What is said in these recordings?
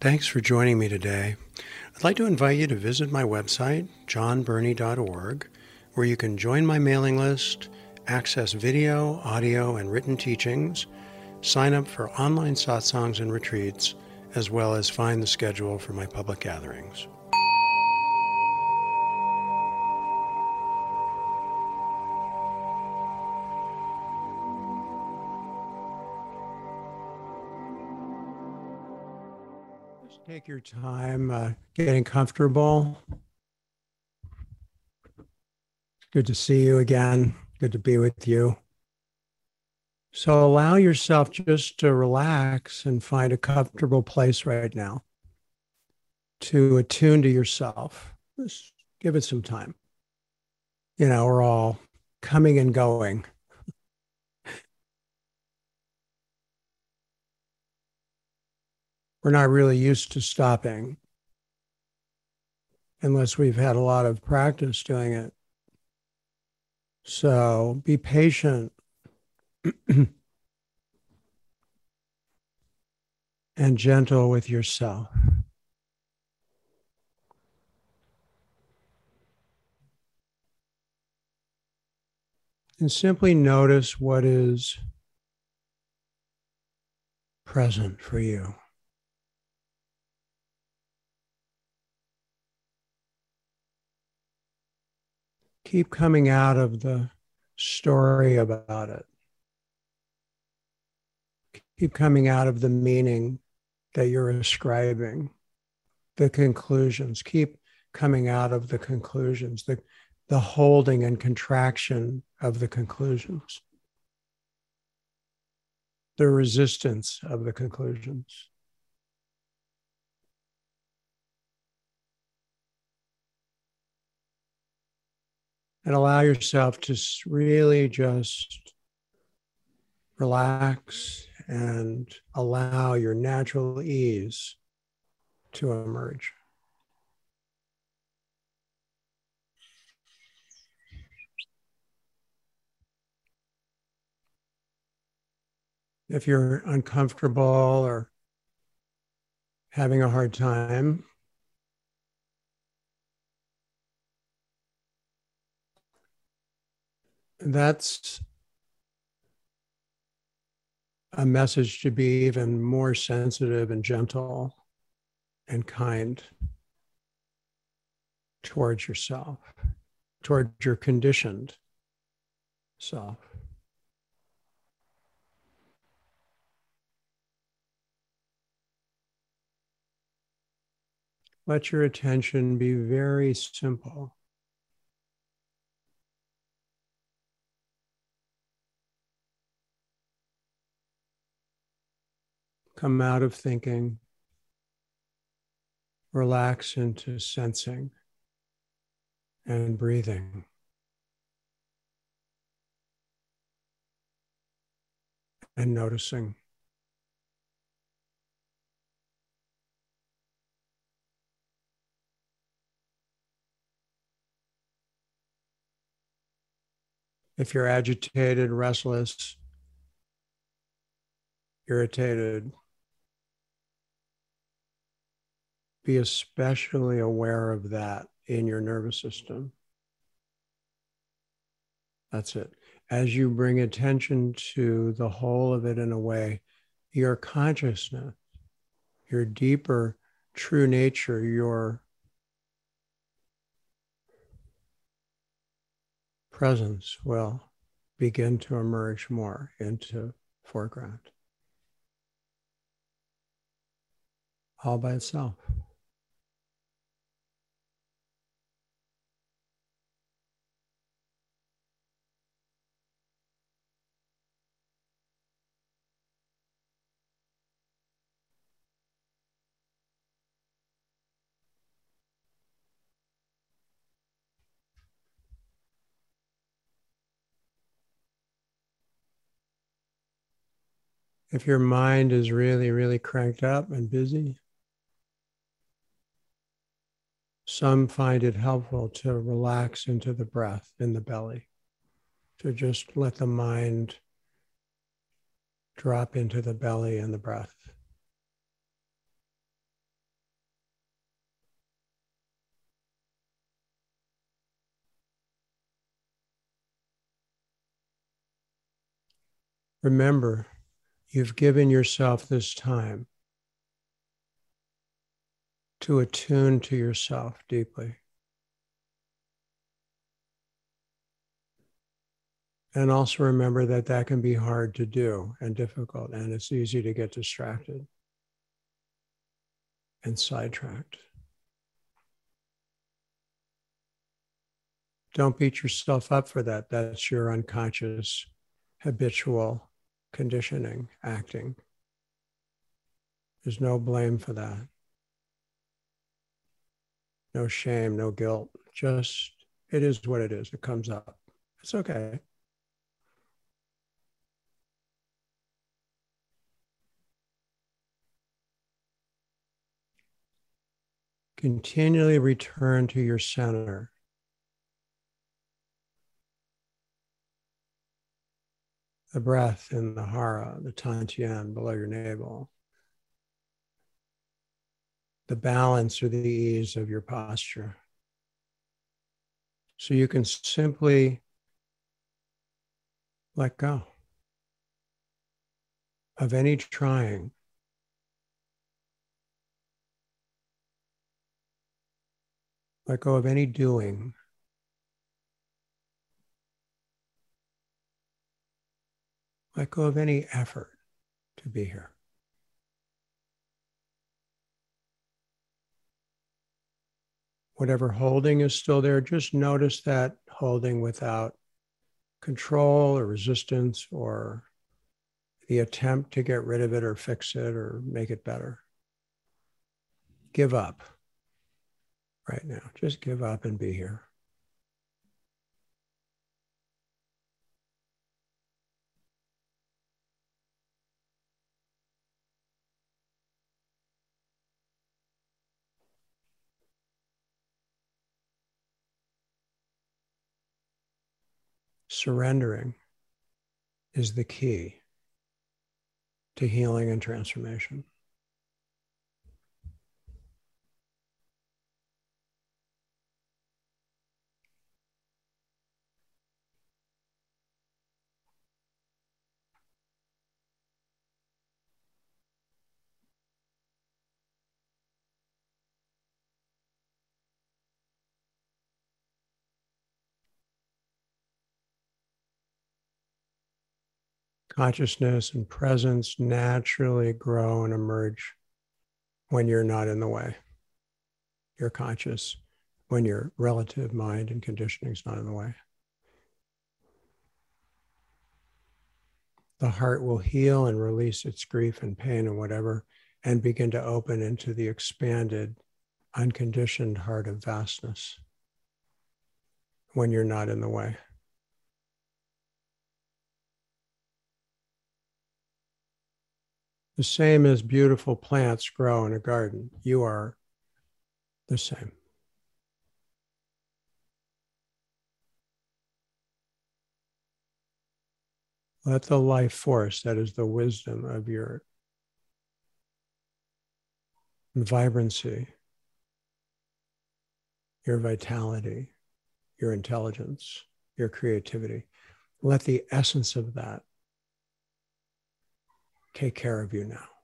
Thanks for joining me today. I'd like to invite you to visit my website, jonbernie.org, where you can join my mailing list, access video, audio, and written teachings, sign up for online satsangs and retreats, as well as find the schedule for my public gatherings. Your time uh, getting comfortable. Good to see you again. Good to be with you. So allow yourself just to relax and find a comfortable place right now to attune to yourself. Just give it some time. You know, we're all coming and going. We're not really used to stopping unless we've had a lot of practice doing it. So be patient and gentle with yourself. And simply notice what is present for you. Keep coming out of the story about it. Keep coming out of the meaning that you're ascribing, the conclusions. Keep coming out of the conclusions, the, the holding and contraction of the conclusions, the resistance of the conclusions. And allow yourself to really just relax and allow your natural ease to emerge. If you're uncomfortable or having a hard time, that's a message to be even more sensitive and gentle and kind towards yourself, towards your conditioned self. Let your attention be very simple. Come out of thinking, relax into sensing and breathing. And noticing. If you're agitated, restless, irritated, be especially aware of that in your nervous system. That's it. As you bring attention to the whole of it in a way, your consciousness, your deeper true nature, your presence will begin to emerge more into foreground all by itself. if your mind is really, really cranked up and busy, some find it helpful to relax into the breath in the belly, to just let the mind drop into the belly and the breath. Remember, you've given yourself this time to attune to yourself deeply. And also remember that that can be hard to do and difficult, and it's easy to get distracted and sidetracked. Don't beat yourself up for that. That's your unconscious, habitual conditioning, acting. There's no blame for that. No shame, no guilt. Just it is what it is. It comes up. It's okay. Continually return to your center. The breath in the hara, the dantian below your navel. The balance or the ease of your posture. So you can simply let go of any trying Let go of any doing. Let go of any effort to be here. Whatever holding is still there, just notice that holding without control or resistance or the attempt to get rid of it or fix it or make it better. Give up right now. Just give up and be here. Surrendering is the key to healing and transformation. Consciousness and presence naturally grow and emerge when you're not in the way. You're conscious when your relative mind and conditioning is not in the way. The heart will heal and release its grief and pain and whatever, and begin to open into the expanded, unconditioned heart of vastness when you're not in the way. The same as beautiful plants grow in a garden. You are the same. Let the life force, that is the wisdom of your vibrancy, your vitality, your intelligence, your creativity. Let the essence of that take care of you now.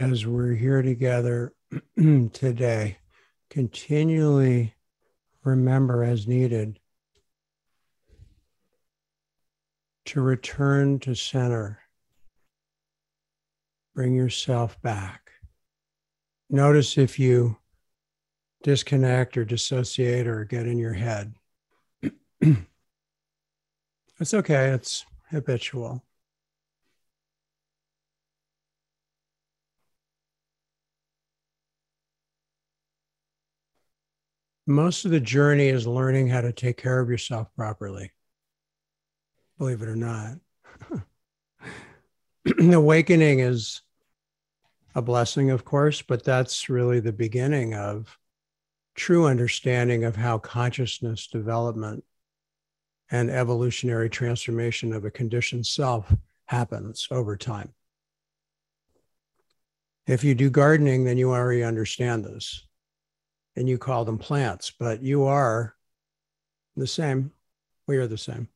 As we're here together today, continually remember as needed to return to center. Bring yourself back. Notice if you disconnect or dissociate or get in your head. it's okay, it's habitual. Most of the journey is learning how to take care of yourself properly. believe it or not. Awakening is a blessing, of course, but that's really the beginning of true understanding of how consciousness development and evolutionary transformation of a conditioned self happens over time. If you do gardening, then you already understand this and you call them plants, but you are the same. We are the same.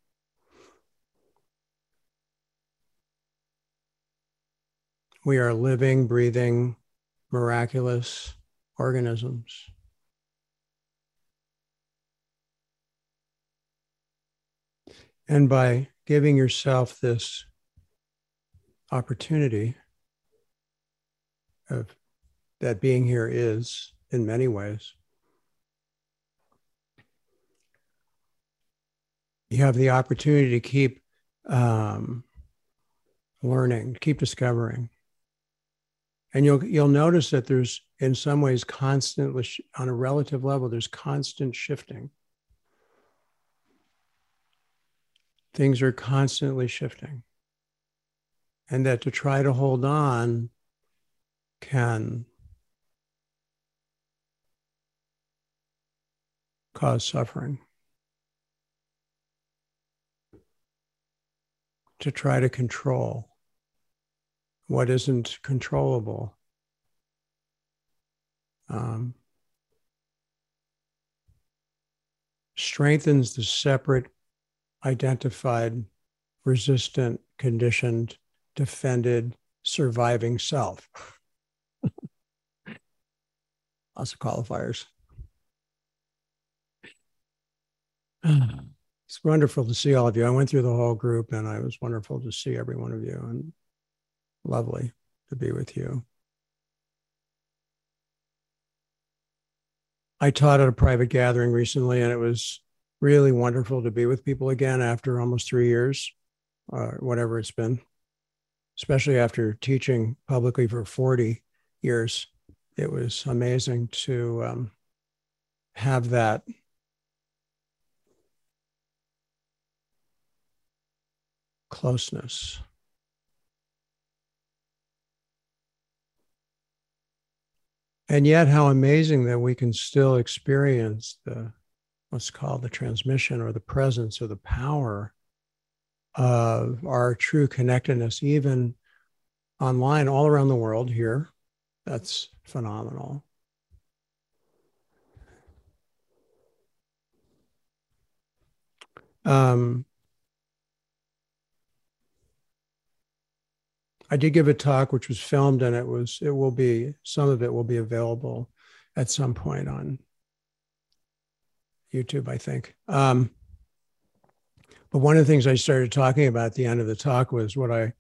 We are living, breathing, miraculous organisms. And by giving yourself this opportunity of that being here is in many ways, you have the opportunity to keep um, learning, keep discovering. And you'll you'll notice that there's in some ways constantly on a relative level there's constant shifting. Things are constantly shifting. And that to try to hold on can cause suffering to try to control what isn't controllable. Um, strengthens the separate, identified, resistant, conditioned, defended, surviving self. Lots of qualifiers. It's wonderful to see all of you. I went through the whole group and I was wonderful to see every one of you. And lovely to be with you. I taught at a private gathering recently, and it was really wonderful to be with people again after almost three years, or whatever it's been, especially after teaching publicly for 40 years. It was amazing to um, have that closeness. and yet how amazing that we can still experience the what's called the transmission or the presence or the power of our true connectedness even online all around the world here that's phenomenal um, I did give a talk which was filmed and it was it will be some of it will be available at some point on YouTube, I think. Um, but one of the things I started talking about at the end of the talk was what I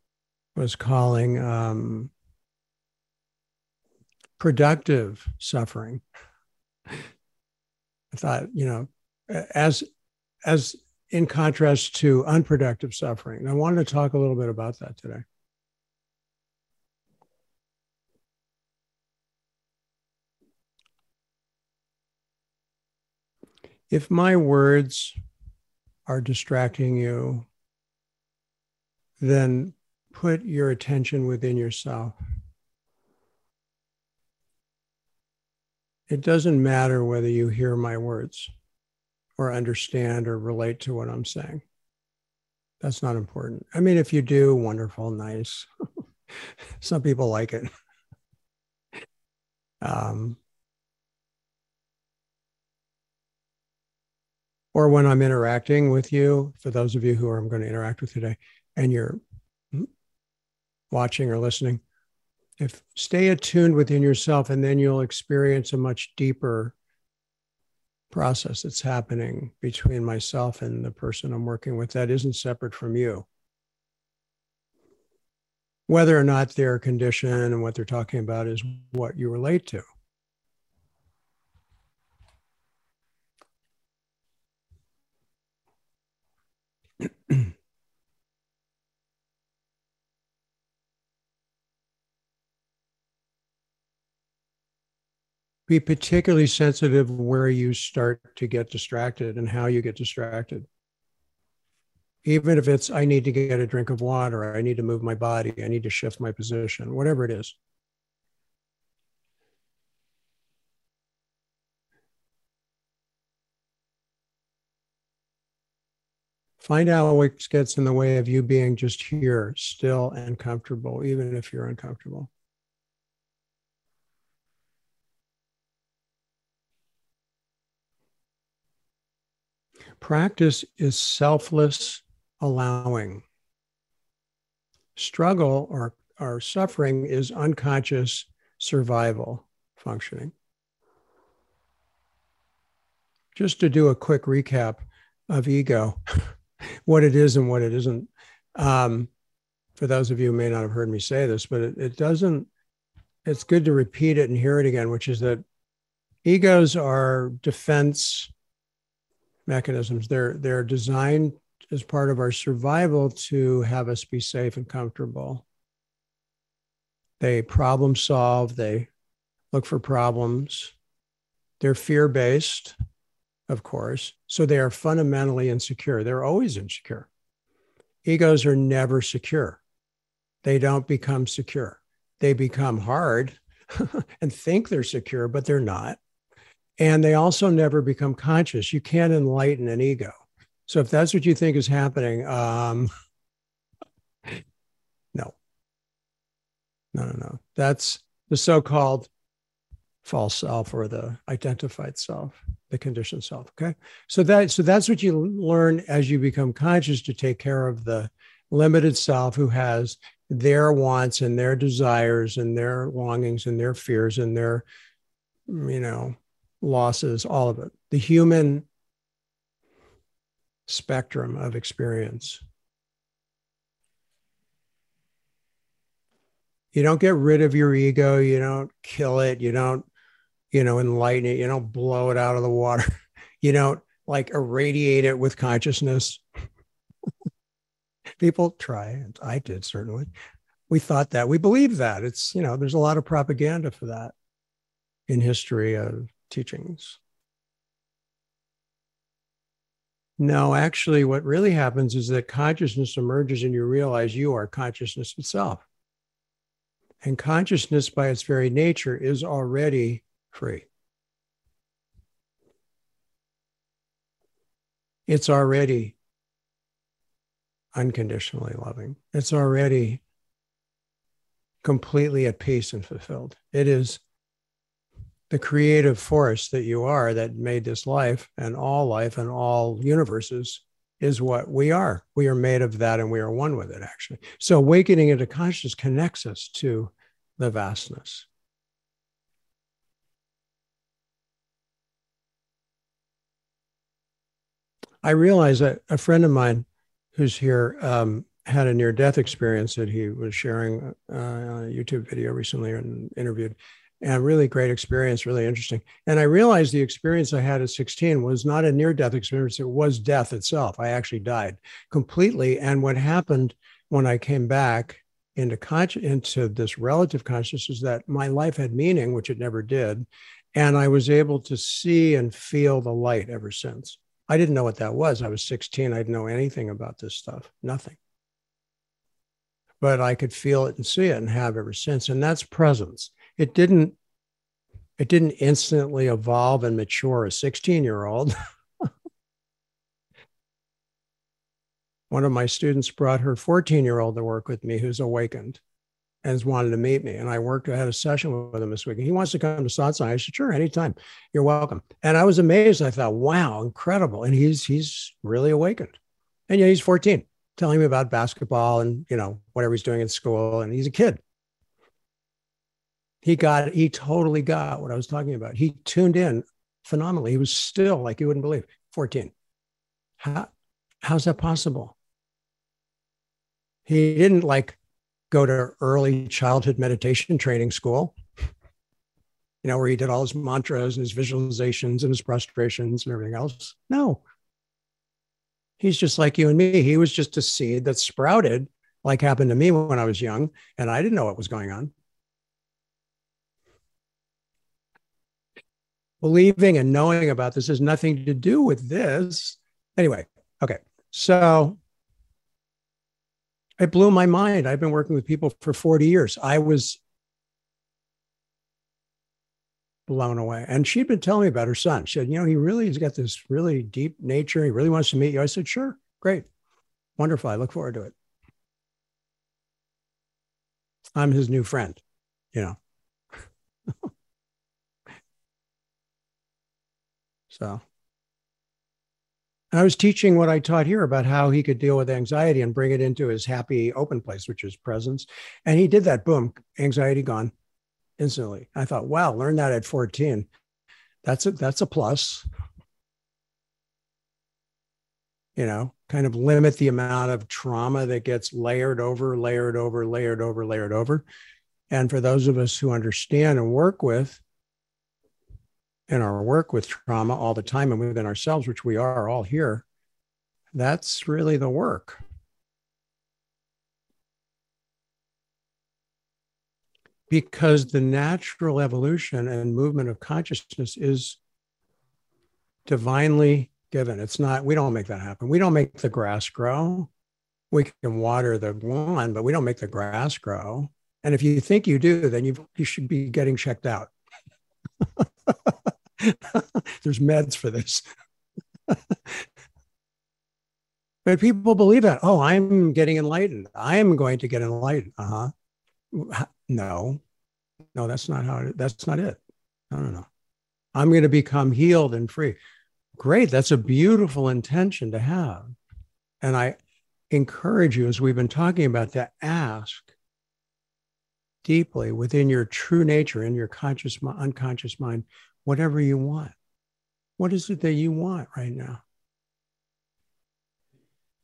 was calling um, productive suffering. I thought, you know, as as in contrast to unproductive suffering. And I wanted to talk a little bit about that today. If my words are distracting you, then put your attention within yourself. It doesn't matter whether you hear my words or understand or relate to what I'm saying. That's not important. I mean, if you do, wonderful, nice. Some people like it. Um, or when I'm interacting with you, for those of you who I'm going to interact with today, and you're watching or listening, if stay attuned within yourself, and then you'll experience a much deeper process that's happening between myself and the person I'm working with that isn't separate from you. Whether or not their condition and what they're talking about is what you relate to. Be particularly sensitive where you start to get distracted and how you get distracted. even if it's I need to get a drink of water, I need to move my body, I need to shift my position, whatever it is. Find out what gets in the way of you being just here, still and comfortable, even if you're uncomfortable. Practice is selfless allowing. Struggle or, or suffering is unconscious survival functioning. Just to do a quick recap of ego, what it is and what it isn't. Um, for those of you who may not have heard me say this, but it, it doesn't, it's good to repeat it and hear it again, which is that egos are defense mechanisms. They're they're designed as part of our survival to have us be safe and comfortable. They problem solve, they look for problems. They're fear based, of course. So they are fundamentally insecure. They're always insecure. Egos are never secure. They don't become secure. They become hard and think they're secure, but they're not. And they also never become conscious. You can't enlighten an ego. So if that's what you think is happening, um, no, no, no, no. That's the so-called false self or the identified self, the conditioned self. Okay, so that so that's what you learn as you become conscious to take care of the limited self who has their wants and their desires and their longings and their fears and their you know losses all of it the human spectrum of experience. You don't get rid of your ego. You don't kill it. You don't, you know, enlighten it. You don't blow it out of the water. You don't like irradiate it with consciousness. People try, and I did certainly. We thought that. We believe that. It's, you know, there's a lot of propaganda for that in history of teachings. No, actually, what really happens is that consciousness emerges and you realize you are consciousness itself. And consciousness, by its very nature, is already free. It's already unconditionally loving. It's already completely at peace and fulfilled. It is the creative force that you are that made this life and all life and all universes is what we are. We are made of that and we are one with it, actually. So, awakening into consciousness connects us to the vastness. I realize that a friend of mine who's here um, had a near death experience that he was sharing uh, on a YouTube video recently and interviewed and really great experience, really interesting. And I realized the experience I had at 16 was not a near death experience, it was death itself. I actually died completely. And what happened when I came back into conscious into this relative consciousness is that my life had meaning, which it never did. And I was able to see and feel the light ever since. I didn't know what that was. I was 16. I didn't know anything about this stuff, nothing. But I could feel it and see it and have ever since. And that's presence it didn't it didn't instantly evolve and mature a 16 year old one of my students brought her 14 year old to work with me who's awakened and has wanted to meet me. And I worked, I had a session with him this week. And he wants to come to satsang. I said, sure, anytime. You're welcome. And I was amazed. I thought, wow, incredible. And he's he's really awakened. And yeah, he's 14, telling me about basketball and you know, whatever he's doing in school. And he's a kid he got he totally got what I was talking about. He tuned in phenomenally. He was still like you wouldn't believe 14. How how's that possible? He didn't like go to early childhood meditation training school, you know, where he did all his mantras and his visualizations and his prostrations and everything else. No. He's just like you and me. He was just a seed that sprouted, like happened to me when I was young, and I didn't know what was going on. Believing and knowing about this has nothing to do with this. Anyway, okay. So it blew my mind. I've been working with people for 40 years. I was blown away. And she'd been telling me about her son. She said, You know, he really has got this really deep nature. He really wants to meet you. I said, Sure, great, wonderful. I look forward to it. I'm his new friend, you know. so I was teaching what I taught here about how he could deal with anxiety and bring it into his happy open place, which is presence. And he did that. Boom, anxiety gone instantly. I thought, wow, learn that at 14. That's a that's a plus. You know, kind of limit the amount of trauma that gets layered over, layered over, layered over, layered over. And for those of us who understand and work with in our work with trauma all the time and within ourselves, which we are all here, that's really the work. because the natural evolution and movement of consciousness is divinely given. It's not, we don't make that happen. We don't make the grass grow. We can water the lawn, but we don't make the grass grow. And if you think you do, then you you should be getting checked out. There's meds for this. but people believe that. Oh, I'm getting enlightened. I am going to get enlightened. Uh huh. No, no, that's not how. It, that's not it. No, no, no. I'm going to become healed and free. Great. That's a beautiful intention to have, and I encourage you, as we've been talking about, to ask deeply within your true nature, in your conscious, unconscious mind, whatever you want. What is it that you want right now?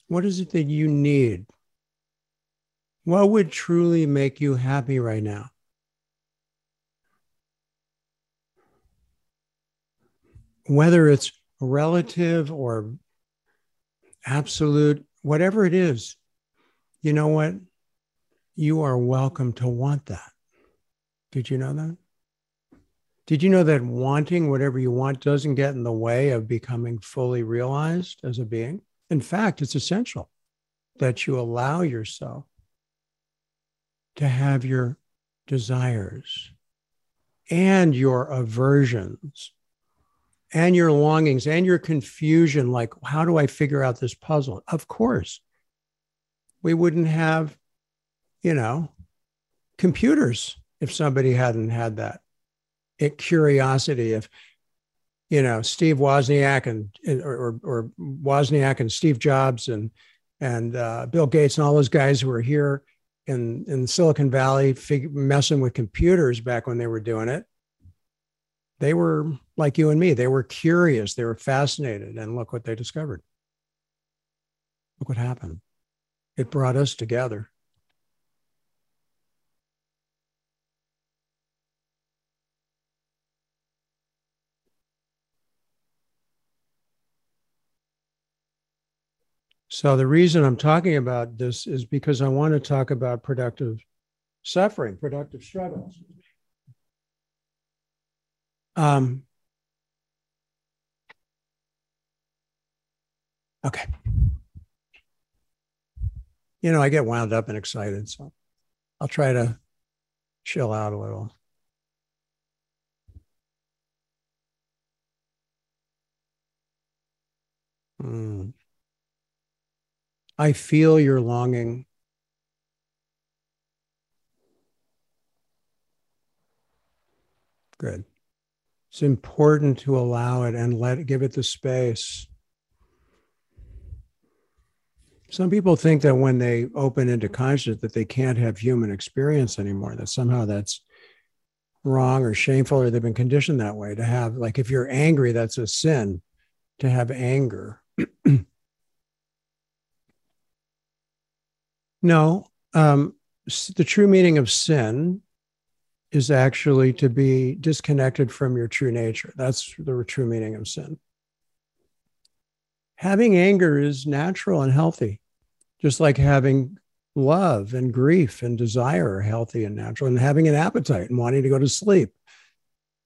What is it that you need? What would truly make you happy right now? Whether it's relative or absolute, whatever it is, you know what? You are welcome to want that. Did you know that? Did you know that wanting whatever you want doesn't get in the way of becoming fully realized as a being? In fact, it's essential that you allow yourself to have your desires and your aversions and your longings and your confusion like, how do I figure out this puzzle? Of course, we wouldn't have, you know, computers if somebody hadn't had that curiosity. If, you know, Steve Wozniak and, or, or Wozniak and Steve Jobs and, and uh, Bill Gates and all those guys who were here in in Silicon Valley fig- messing with computers back when they were doing it. They were like you and me. They were curious. They were fascinated, and look what they discovered. Look what happened. It brought us together. So the reason I'm talking about this is because I want to talk about productive suffering, productive struggles. Um, okay. You know, I get wound up and excited, so I'll try to chill out a little. Hmm. I feel your longing. Good. It's important to allow it and let give it the space. Some people think that when they open into consciousness that they can't have human experience anymore, that somehow that's wrong or shameful or they've been conditioned that way to have like if you're angry that's a sin to have anger No, um, the true meaning of sin is actually to be disconnected from your true nature. That's the true meaning of sin. Having anger is natural and healthy, just like having love and grief and desire are healthy and natural, and having an appetite and wanting to go to sleep,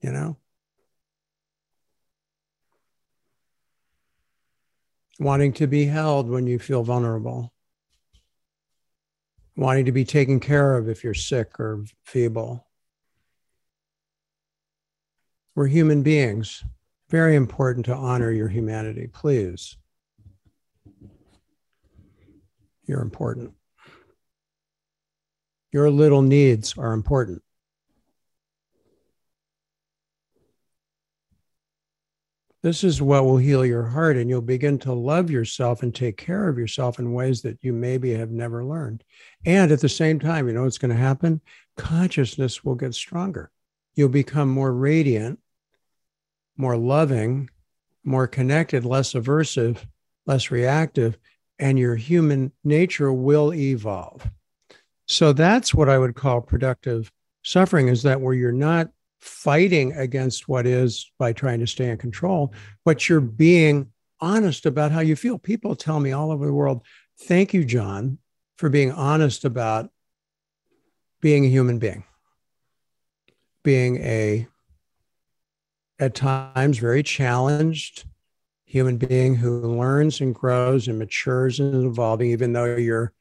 you know. Wanting to be held when you feel vulnerable wanting to be taken care of if you're sick or feeble. We're human beings. Very important to honor your humanity, please. You're important. Your little needs are important. This is what will heal your heart, and you'll begin to love yourself and take care of yourself in ways that you maybe have never learned. And at the same time, you know what's going to happen? Consciousness will get stronger. You'll become more radiant, more loving, more connected, less aversive, less reactive, and your human nature will evolve. So that's what I would call productive suffering is that where you're not fighting against what is by trying to stay in control, but you're being honest about how you feel. People tell me all over the world, thank you, Jon, for being honest about being a human being, being a, at times, very challenged human being who learns and grows and matures and is evolving, even though you're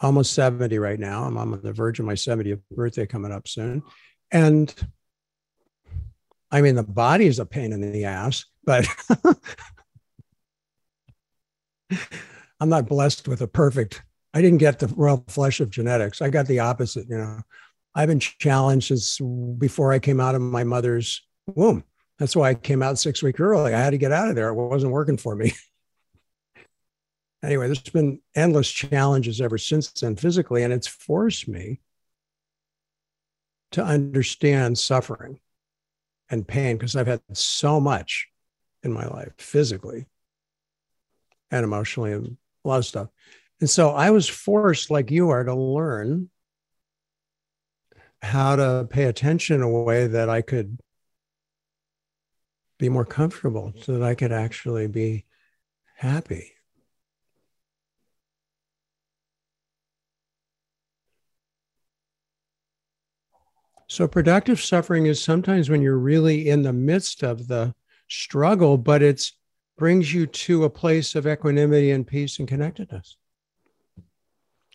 almost 70 right now. I'm on the verge of my 70th birthday coming up soon. And I mean, the body is a pain in the ass, but I'm not blessed with a perfect. I didn't get the royal flush of genetics. I got the opposite. You know, I've been challenged since before I came out of my mother's womb. That's why I came out six weeks early. I had to get out of there. It wasn't working for me. anyway, there's been endless challenges ever since then physically, and it's forced me to understand suffering and pain because I've had so much in my life physically and emotionally and a lot of stuff. And so I was forced, like you are, to learn how to pay attention in a way that I could be more comfortable so that I could actually be happy. So, productive suffering is sometimes when you're really in the midst of the struggle, but it brings you to a place of equanimity and peace and connectedness.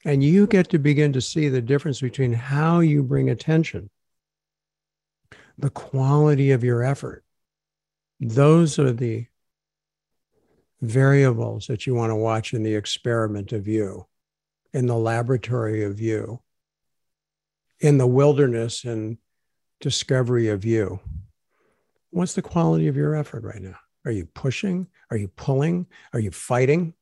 And you get to begin to see the difference between how you bring attention, the quality of your effort. Those are the variables that you want to watch in the experiment of you, in the laboratory of you in the wilderness and discovery of you. What's the quality of your effort right now? Are you pushing? Are you pulling? Are you fighting?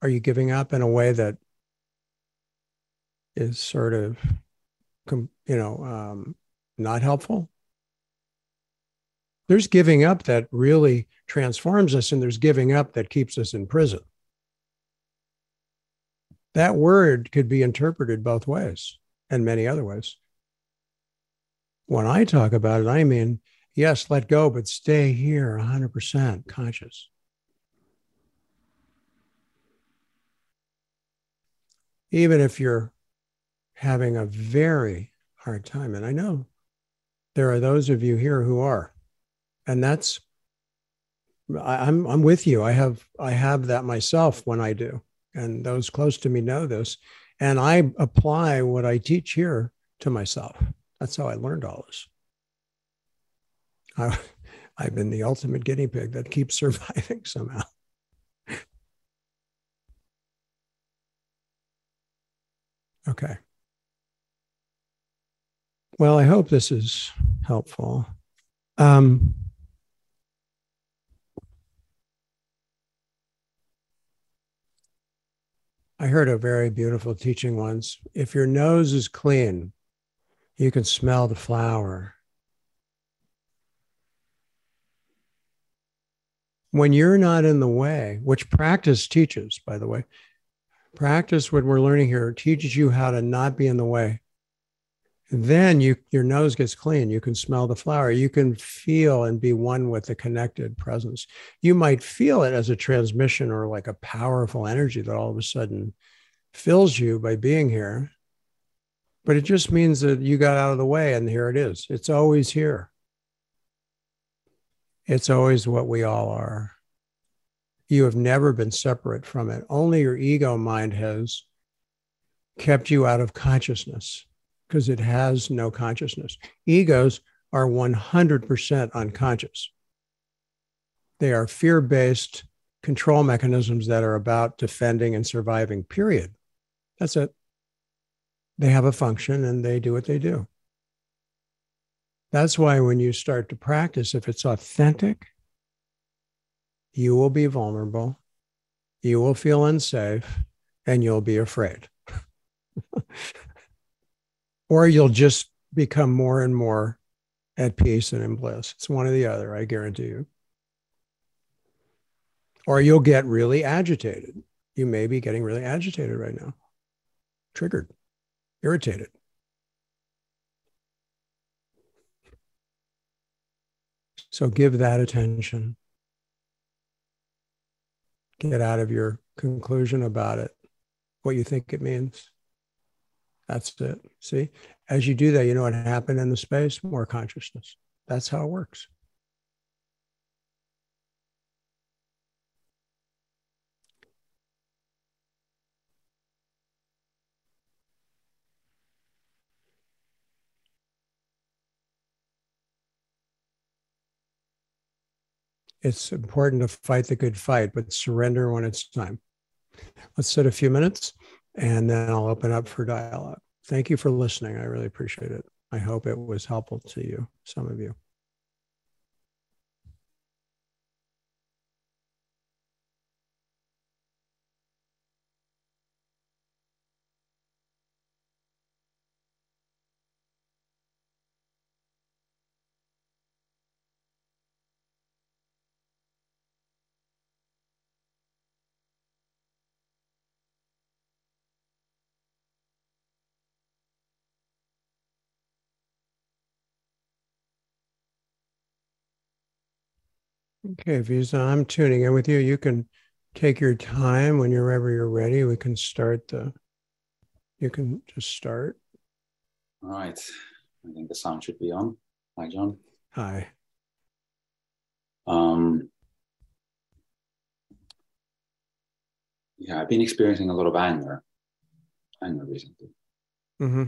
Are you giving up in a way that is sort of, you know, um, not helpful? There's giving up that really transforms us, and there's giving up that keeps us in prison that word could be interpreted both ways and many other ways. When I talk about it, I mean, yes, let go, but stay here 100% conscious. Even if you're having a very hard time, and I know there are those of you here who are, and that's I, I'm I'm with you. I have I have that myself when I do and those close to me know this. And I apply what I teach here to myself. That's how I learned all this. I, I've been the ultimate guinea pig that keeps surviving somehow. Okay. Well, I hope this is helpful. Um, I heard a very beautiful teaching once. If your nose is clean, you can smell the flower. When you're not in the way, which practice teaches, by the way, practice what we're learning here teaches you how to not be in the way then you your nose gets clean. You can smell the flower. You can feel and be one with the connected presence. You might feel it as a transmission or like a powerful energy that all of a sudden fills you by being here but it just means that you got out of the way and here it is. It's always here. It's always what we all are. You have never been separate from it. Only your ego mind has kept you out of consciousness because it has no consciousness. Egos are 100% unconscious. They are fear based control mechanisms that are about defending and surviving, period. That's it. They have a function and they do what they do. That's why when you start to practice, if it's authentic, you will be vulnerable, you will feel unsafe, and you'll be afraid. or you'll just become more and more at peace and in bliss. It's one or the other, I guarantee you. Or you'll get really agitated. You may be getting really agitated right now, triggered, irritated. So give that attention. Get out of your conclusion about it, what you think it means. That's it. See, as you do that, you know what happened in the space? More consciousness. That's how it works. It's important to fight the good fight, but surrender when it's time. Let's sit a few minutes and then I'll open up for dialogue. Thank you for listening. I really appreciate it. I hope it was helpful to you, some of you. Okay, Visa, I'm tuning in with you. You can take your time whenever you're ready. We can start the, you can just start. All right. I think the sound should be on. Hi, Jon. Hi. Um, yeah, I've been experiencing a lot of anger, anger recently. Mm-hmm.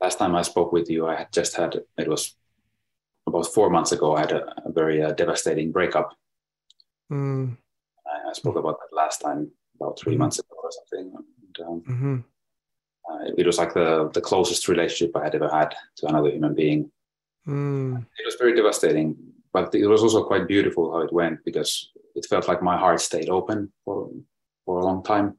Last time I spoke with you, I had just had, it was about four months ago, I had a, a very uh, devastating breakup. Mm. I, I, spoke about that last time, about 3 mm months ago or something. And, um, mm-hmm. uh, it, was like the, the closest relationship I had ever had to another human being. Mm. It was very devastating, but it was also quite beautiful how it went because it felt like my heart stayed open for, for a long time.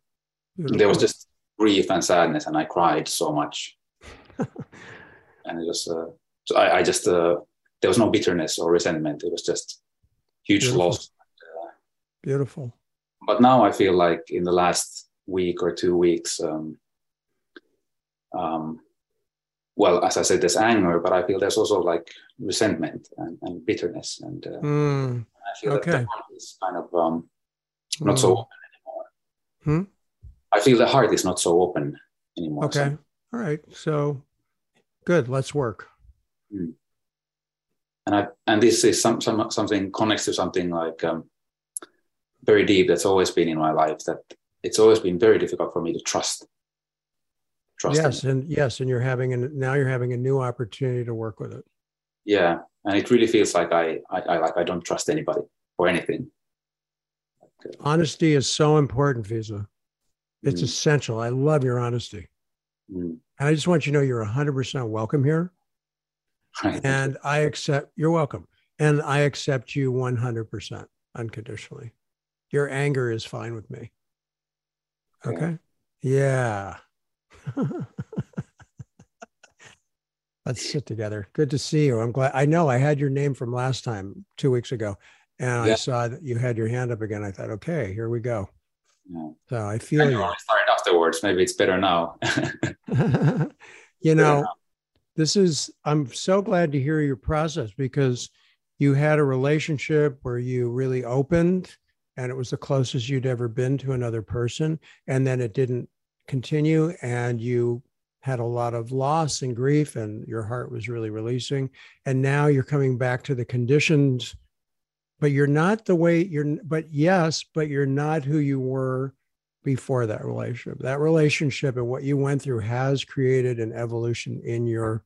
There was just grief and sadness, and I cried so much. and it was, uh, so I, I just, uh, there was no bitterness or resentment. It was just huge Beautiful. loss. Beautiful. But now I feel like in the last week or two weeks, um, um, well, as I said, there's anger, but I feel there's also like resentment and, and bitterness, and uh, mm. I feel okay. that the heart is kind of um, not mm. so open anymore. Hmm? I feel the heart is not so open anymore. Okay. So. All right. So good. Let's work. Mm and I and this is some, some something connects to something like um, very deep that's always been in my life that it's always been very difficult for me to trust. Trust yes, and yes, and you're having a now you're having a new opportunity to work with it. Yeah, and it really feels like I I, I like I don't trust anybody or anything. Uh, honesty is so important, Visa. It's mm. essential. I love your honesty. Mm. And I just want you to know you're 100% welcome here. And I accept, you're welcome. And I accept you 100% unconditionally. Your anger is fine with me. Okay. Yeah. Let's sit together. Good to see you. I'm glad. I know I had your name from last time, two weeks ago, and yeah. I saw that you had your hand up again. I thought, okay, here we go. Yeah. So I feel I you. Started afterwards. Maybe it's better now. you know, this is i'm so glad to hear your process because you had a relationship where you really opened and it was the closest you'd ever been to another person and then it didn't continue and you had a lot of loss and grief and your heart was really releasing and now you're coming back to the conditions but you're not the way you're but yes but you're not who you were before that relationship. That relationship and what you went through has created an evolution in your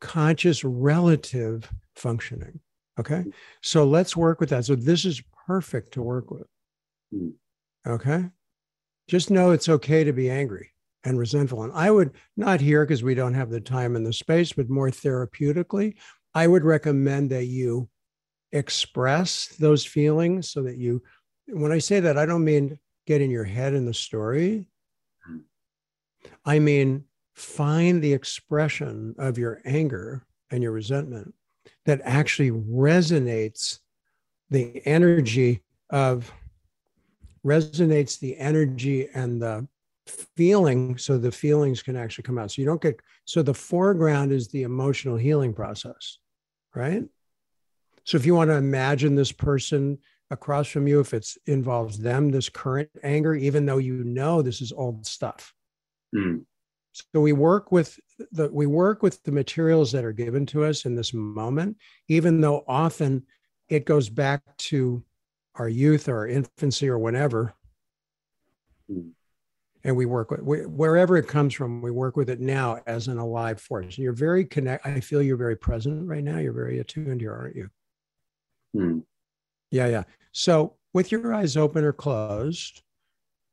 conscious relative functioning okay? So let's work with that. So this is perfect to work with Mm. okay? Just know it's okay to be angry and resentful. And i would not here because we don't have the time and the space but more therapeutically i would recommend that you express those feelings so that you when i say that i don't mean get in your head in the story. Mm. i mean find the expression of your anger and your resentment that actually resonates the energy of resonates the energy and the feeling so the feelings can actually come out. So you don't get so the foreground is the emotional healing process right? So if you want to imagine this person across from you if it involves them this current anger even though you know this is old stuff Mm. so we work with the we work with the materials that are given to us in this moment even though often it goes back to our youth or our infancy or whenever Mm. and we work with we, wherever it comes from we work with it now as an alive force you're very connect i feel you're very present right now you're very attuned here aren't you Mm. Yeah yeah. So with your eyes open or closed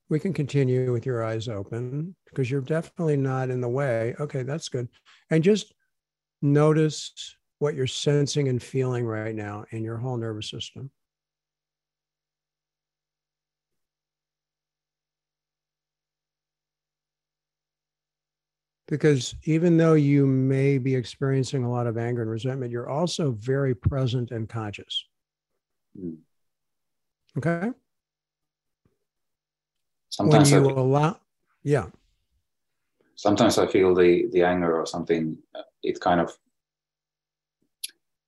we can continue with your eyes open because you're definitely not in the way. Okay that's good. And just notice what you're sensing and feeling right now in your whole nervous system. Because even though you may be experiencing a lot of anger and resentment, you're also very present and conscious. Mm. Okay. Sometimes when I you allow, yeah, sometimes I feel the the anger or something. uh, It kind of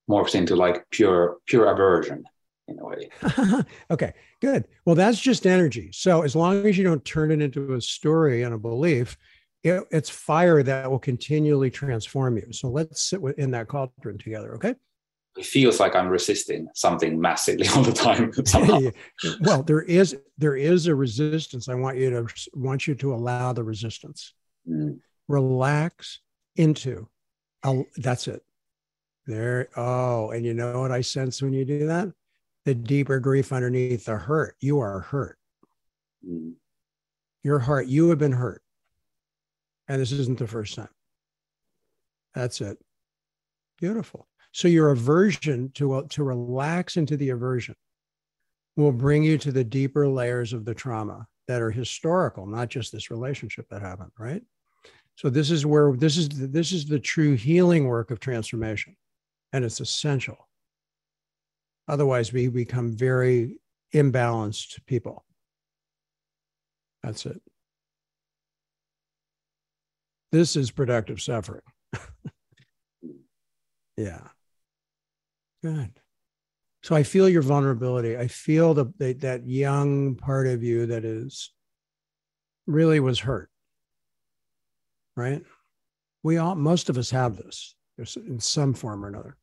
morphs into like pure pure aversion in a way. okay, good. Well, that's just energy. So as long as you don't turn it into a story and a belief, it, it's fire that will continually transform you. So let's sit in that cauldron together. Okay. It feels like I'm resisting something massively all the time. well, there is there is a resistance. I want you to want you to allow the resistance. Mm. Relax into. I'll, that's it. There. Oh, and you know what I sense when you do that? The deeper grief underneath the hurt. You are hurt. Mm. Your heart. You have been hurt, and this isn't the first time. That's it. Beautiful. So your aversion to uh, to relax into the aversion will bring you to the deeper layers of the trauma that are historical, not just this relationship that happened, right? So this is where this is the, this is the true healing work of transformation, and it's essential. Otherwise, we become very imbalanced people. That's it. This is productive suffering. yeah. Good. So I feel your vulnerability. I feel the, the that young part of you that is really was hurt. Right? We all most of us have this in some form or another.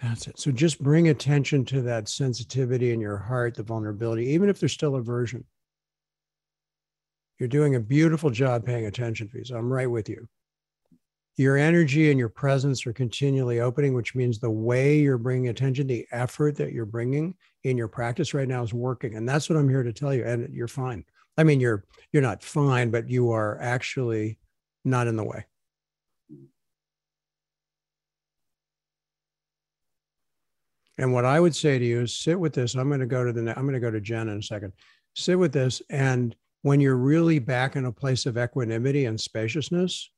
That's it. So just bring attention to that sensitivity in your heart, the vulnerability, even if there's still aversion. You're doing a beautiful job paying attention, to these. I'm right with you your energy and your presence are continually opening, which means the way you're bringing attention, the effort that you're bringing in your practice right now is working. And that's what I'm here to tell you. And you're fine. I mean, you're you're not fine, but you are actually not in the way. And what I would say to you is sit with this. I'm going to go to the I'm going to go to Jen in a second. Sit with this and when you're really back in a place of equanimity and spaciousness,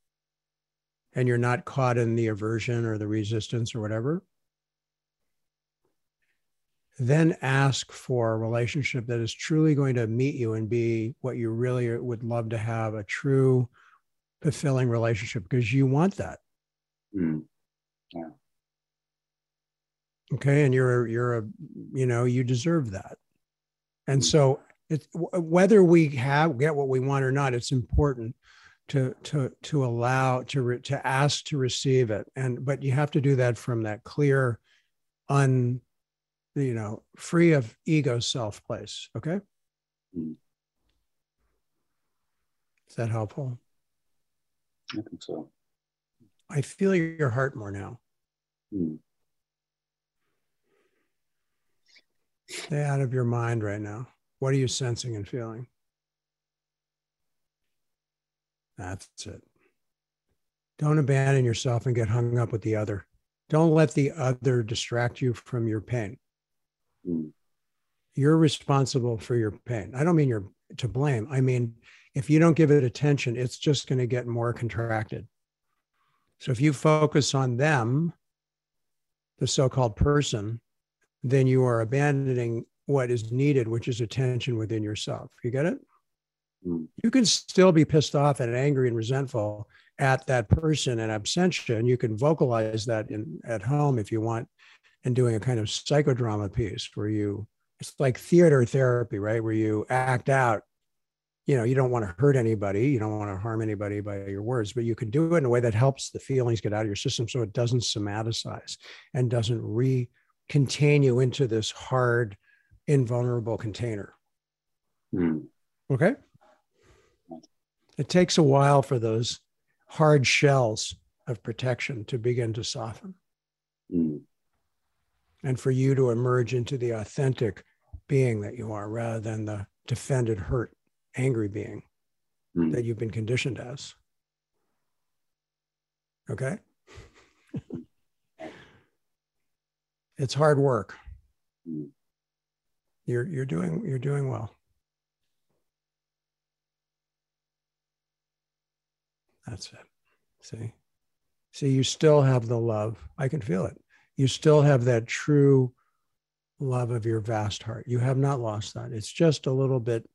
and you're not caught in the aversion or the resistance or whatever, then ask for a relationship that is truly going to meet you and be what you really would love to have a true, fulfilling relationship because you want that. Mm. Yeah. Okay. And you're, you're a, you know, you deserve that. And so it's whether we have get what we want or not, it's important to to to allow to re, to ask to receive it and but you have to do that from that clear un you know free of ego self place okay Mm. is that helpful I think so. i feel your heart more now Mm. stay out of your mind right now what are you sensing and feeling that's it don't abandon yourself and get hung up with the other don't let the other distract you from your pain Mm. you're responsible for your pain. I don't mean you're to blame. I mean, if you don't give it attention, it's just going to get more contracted. So if you focus on them, the so called person, then you are abandoning what is needed, which is attention within yourself. You get it? Mm. You can still be pissed off and angry and resentful at that person and abstention. You can vocalize that in at home if you want, and doing a kind of psychodrama piece where you it's like theater therapy, right? Where you act out. You know, you don't want to hurt anybody, you don't want to harm anybody by your words, but you can do it in a way that helps the feelings get out of your system so it doesn't somaticize and doesn't re contain you into this hard, invulnerable container. Mm. Okay. It takes a while for those hard shells of protection to begin to soften Mm. and for you to emerge into the authentic being that you are rather than the defended, hurt, angry being Mm. that you've been conditioned as. Okay. it's hard work. Mm. You're you're doing you're doing well. That's it. See? See, you still have the love. I can feel it. You still have that true love of your vast heart. You have not lost that. It's just a little bit,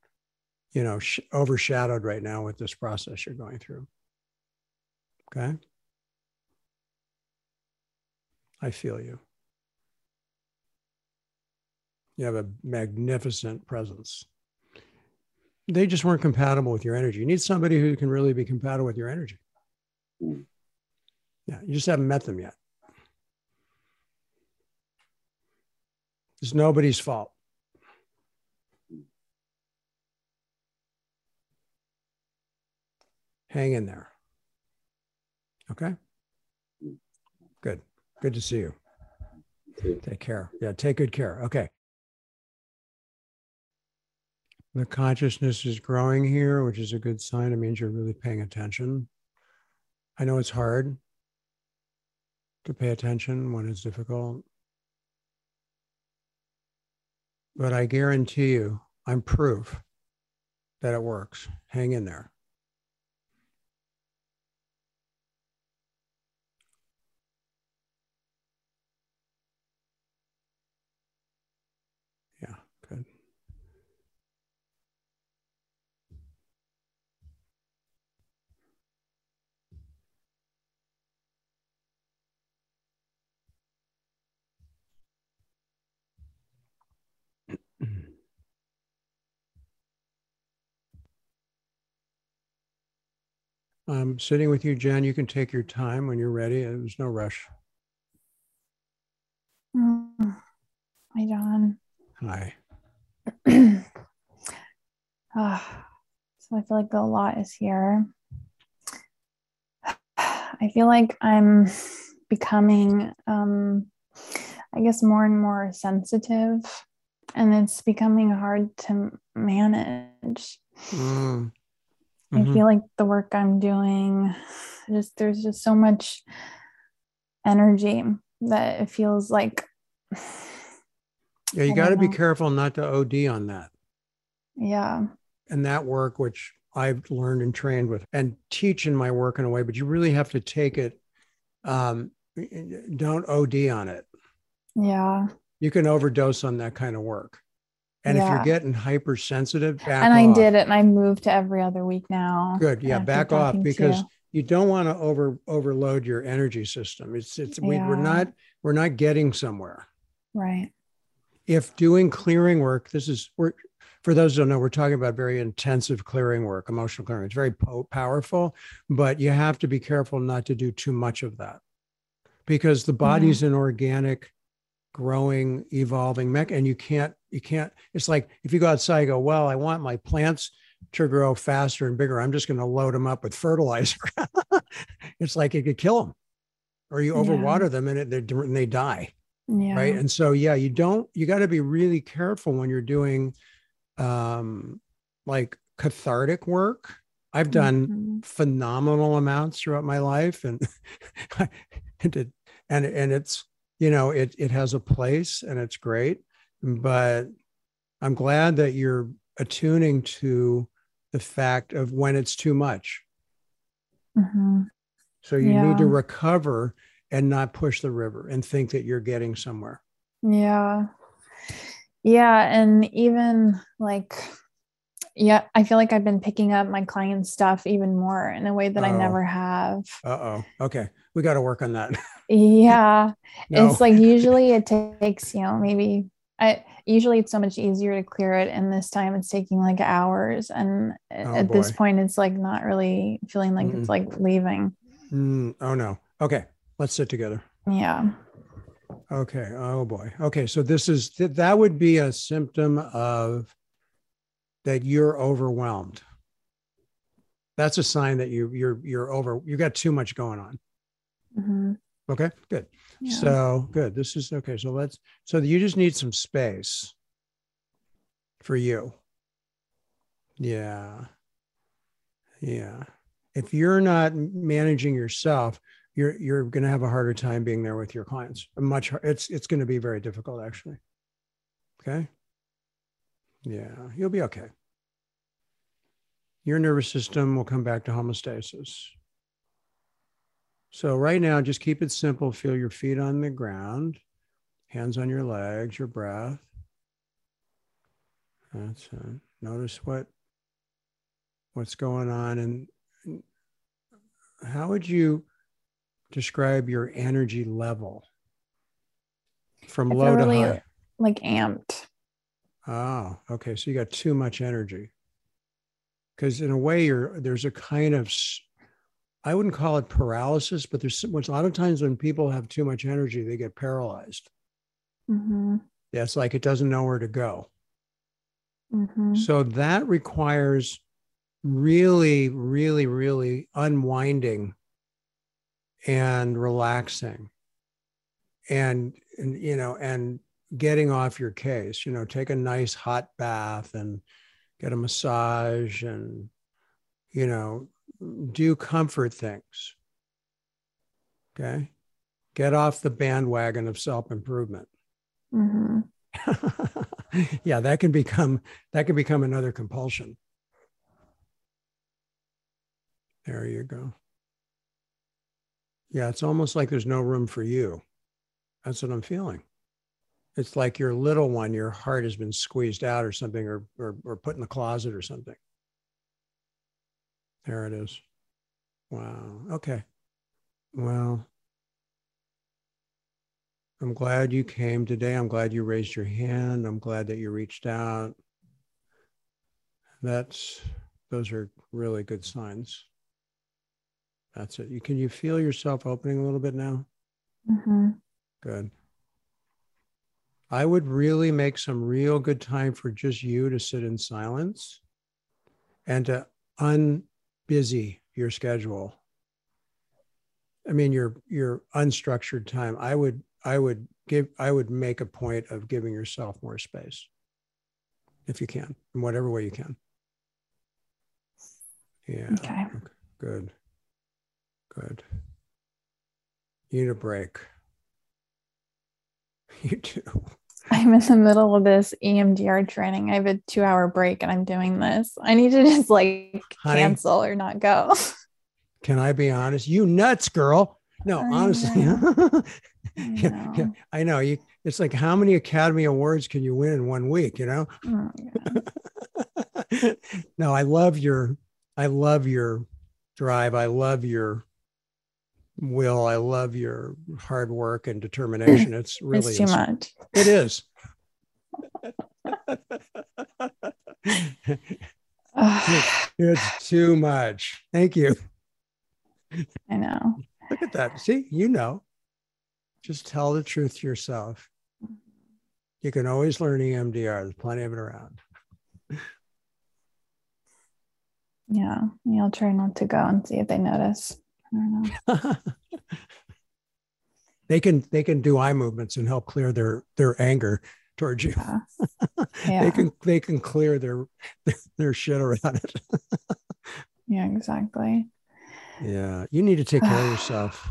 you know, sh- overshadowed right now with this process you're going through. Okay? I feel you. You have a magnificent presence. They just weren't compatible with your energy. You need somebody who can really be compatible with your energy. Mm. Yeah, you just haven't met them yet. It's nobody's fault. Hang in there. Okay. Good. Good to see you. Take care. Yeah, take good care. Okay. The consciousness is growing here, which is a good sign. It means you're really paying attention. I know it's hard to pay attention when it's difficult. But I guarantee you, I'm proof that it works. Hang in there. Yeah, good. I'm sitting with you, Jen. You can take your time when you're ready. There's no rush. Mm. Hi, Jon. Hi. Ah, so I feel like a lot is here. I feel like I'm becoming, um, I guess, more and more sensitive, and it's becoming hard to manage. Mm. I Mhm. feel like the work I'm doing, just there's just so much energy that it feels like. Yeah, you got to be careful not to OD on that. Yeah, And that work, which I've learned and trained with and teach in my work in a way, but you really have to take it. Um, don't OD on it. yeah. You can overdose on that kind of work. And if you're getting hypersensitive, back and I off. did it, and I moved to every other week now. Good. Yeah, back off because you. you don't want to over overload your energy system. It's it's we, we're not we're not getting somewhere. right. If doing clearing work, this is we're for those who don't know, we're talking about very intensive clearing work, emotional clearing. It's very po- powerful, but you have to be careful not to do too much of that because the body's mm-hmm. an organic, growing, evolving mech, and you can't, you can't, it's like if you go outside, you go, well, I want my plants to grow faster and bigger. I'm just going to load them up with fertilizer. it's like it could kill them or you overwater yeah. them and, it, and they die. Yeah. Right. And so, yeah, you don't, you got to be really careful when you're doing um, like cathartic work. I've done mm-hmm. phenomenal amounts throughout my life, and and it, and and it's you know it it has a place and it's great, but I'm glad that you're attuning to the fact of when it's too much. Mm-hmm. So you yeah. need to recover and not push the river and think that you're getting somewhere. Yeah. Yeah. And even like, yeah, I feel like I've been picking up my client stuff even more in a way that Uh-oh. I never have. Uh oh. Okay. We got to work on that. yeah. no. It's like usually it takes, you know, maybe I usually it's so much easier to clear it. And this time it's taking like hours. And oh, at boy. this point, it's like not really feeling like mm it's like leaving. Mm, oh no. Okay. Let's sit together. Yeah. Okay. Oh boy. Okay. So this is that would be a symptom of that you're overwhelmed. That's a sign that you you're you're over. You got too much going on. Mm-hmm. Okay. Good. So good. This is okay. So let's. So you just need some space for you. Yeah. Yeah. If you're not managing yourself, you're you're going to have a harder time being there with your clients. Much it's it's going to be very difficult actually. Okay? Yeah, you'll be okay. Your nervous system will come back to homeostasis. So right now just keep it simple. Feel your feet on the ground, hands on your legs, your breath. That's it. Notice what what's going on and how would you describe your energy level from low really, to high? Like amped. Oh, okay. So you got too much energy. Because in a way, you're there's a kind of I wouldn't call it paralysis, but there's a lot of times when people have too much energy, they get paralyzed. Mm-hmm. Yeah, it's like it doesn't know where to go. Mm-hmm. So that requires really, really, really unwinding and relaxing and, and you know and getting off your case you know take a nice hot bath and get a massage and you know do comfort things okay get off the bandwagon of self-improvement mm-hmm. yeah that can become that can become another compulsion there you go yeah, it's almost like there's no room for you. That's what I'm feeling. It's like your little one, your heart has been squeezed out or something, or, or, or put in the closet or something. There it is. Wow. Okay. Well, I'm glad you came today. I'm glad you raised your hand. I'm glad that you reached out. That's, those are really good signs. That's it. You can you feel yourself opening a little bit now? Mm-hmm. Good. I would really make some real good time for just you to sit in silence and to unbusy your schedule. I mean your your unstructured time. I would I would give I would make a point of giving yourself more space if you can, in whatever way you can. Yeah. Okay. okay. Good. Good. You need a break. You do. I'm in the middle of this EMDR training. I have a two hour break and I'm doing this. I need to just like Honey, cancel or not go. Can I be honest? You nuts, girl. No, I honestly. Know. I, know. Yeah, I know. You it's like how many Academy Awards can you win in one week, you know? Oh, no, I love your I love your drive. I love your Will, I love your hard work and determination. It's really it's too much. It is. it's too much. Thank you. I know. Look at that. See, you know. Just tell the truth to yourself. You can always learn EMDR. There's plenty of it around. Yeah. I'll try not to go and see if they notice. I don't know. they can they can do eye movements and help clear their their anger towards you. Yeah. yeah. they can they can clear their their shit around it. yeah, exactly. Yeah, you need to take care of yourself.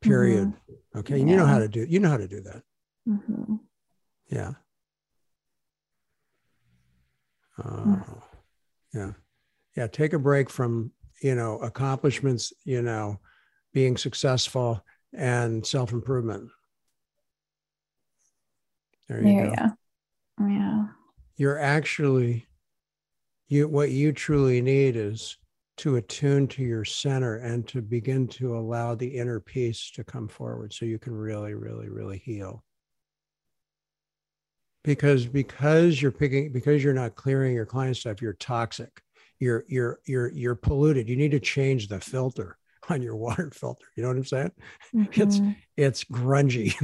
Period. Mm-hmm. Okay, yeah. you know how to do you know how to do that. Mm-hmm. Yeah. Uh, yeah, yeah. Take a break from you know accomplishments. You know, being successful and self improvement. There you go. Yeah. Yeah. You're actually you what you truly need is to attune to your center and to begin to allow the inner peace to come forward so you can really really really heal because because you're picking because you're not clearing your client stuff you're toxic you're you're you're you're polluted you need to change the filter on your water filter you know what i'm saying mm-hmm. it's it's grungy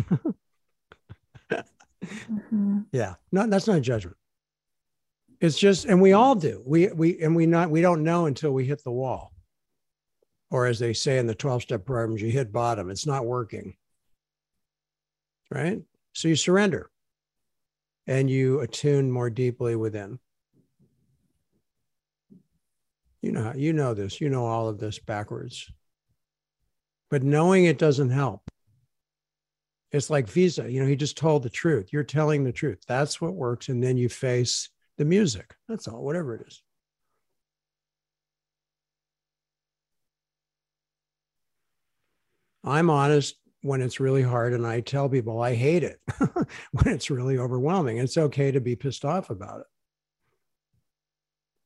mm-hmm. yeah no that's not a judgment it's just, and we all do. We we and we not we don't know until we hit the wall, or as they say in the twelve step programs, you hit bottom. It's not working. Right. So you surrender, and you attune more deeply within. You know you know this. You know all of this backwards. But knowing it doesn't help. It's like Visa. You know, he just told the truth. You're telling the truth. That's what works. And then you face the music. That's all, whatever it is. I'm honest when it's really hard, and I tell people I hate it when it's really overwhelming. It's okay to be pissed off about it.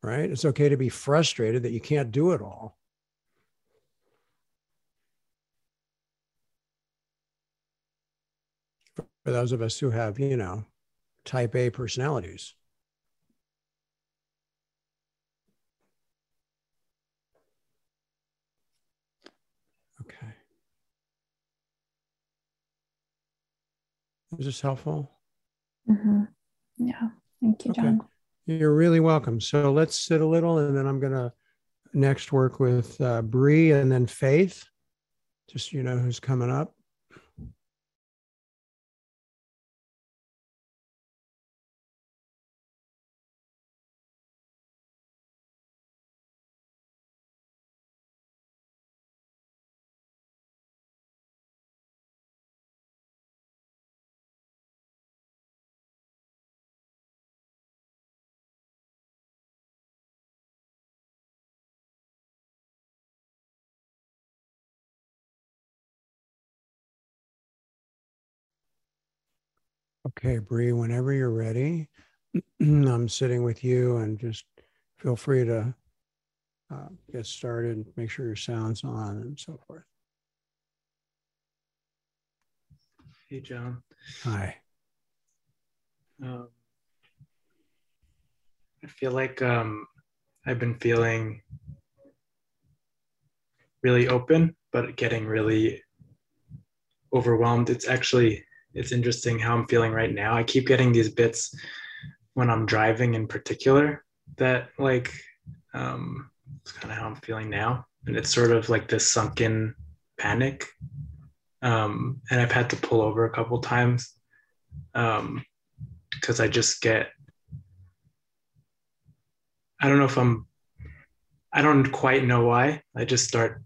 Right? It's okay to be frustrated that you can't do it all. For those of us who have, you know, type A personalities. Okay. Is this helpful? Mm-hmm. Yeah. Thank you, Jon. You're really welcome. So let's sit a little and then I'm going to next work with uh, Bree and then Faith. Just, you know, who's coming up. Okay, Bree, whenever you're ready, I'm sitting with you and just feel free to uh, get started, make sure your sound's on and so forth. Hey, Jon. Hi. Um, I feel like um, I've been feeling really open, but getting really overwhelmed. It's actually it's interesting how I'm feeling right now. I keep getting these bits when I'm driving in particular that like um it's kind of how I'm feeling now. And it's sort of like this sunken panic. Um and I've had to pull over a couple times. Um because I just get I don't know if I'm I don't quite know why. I just start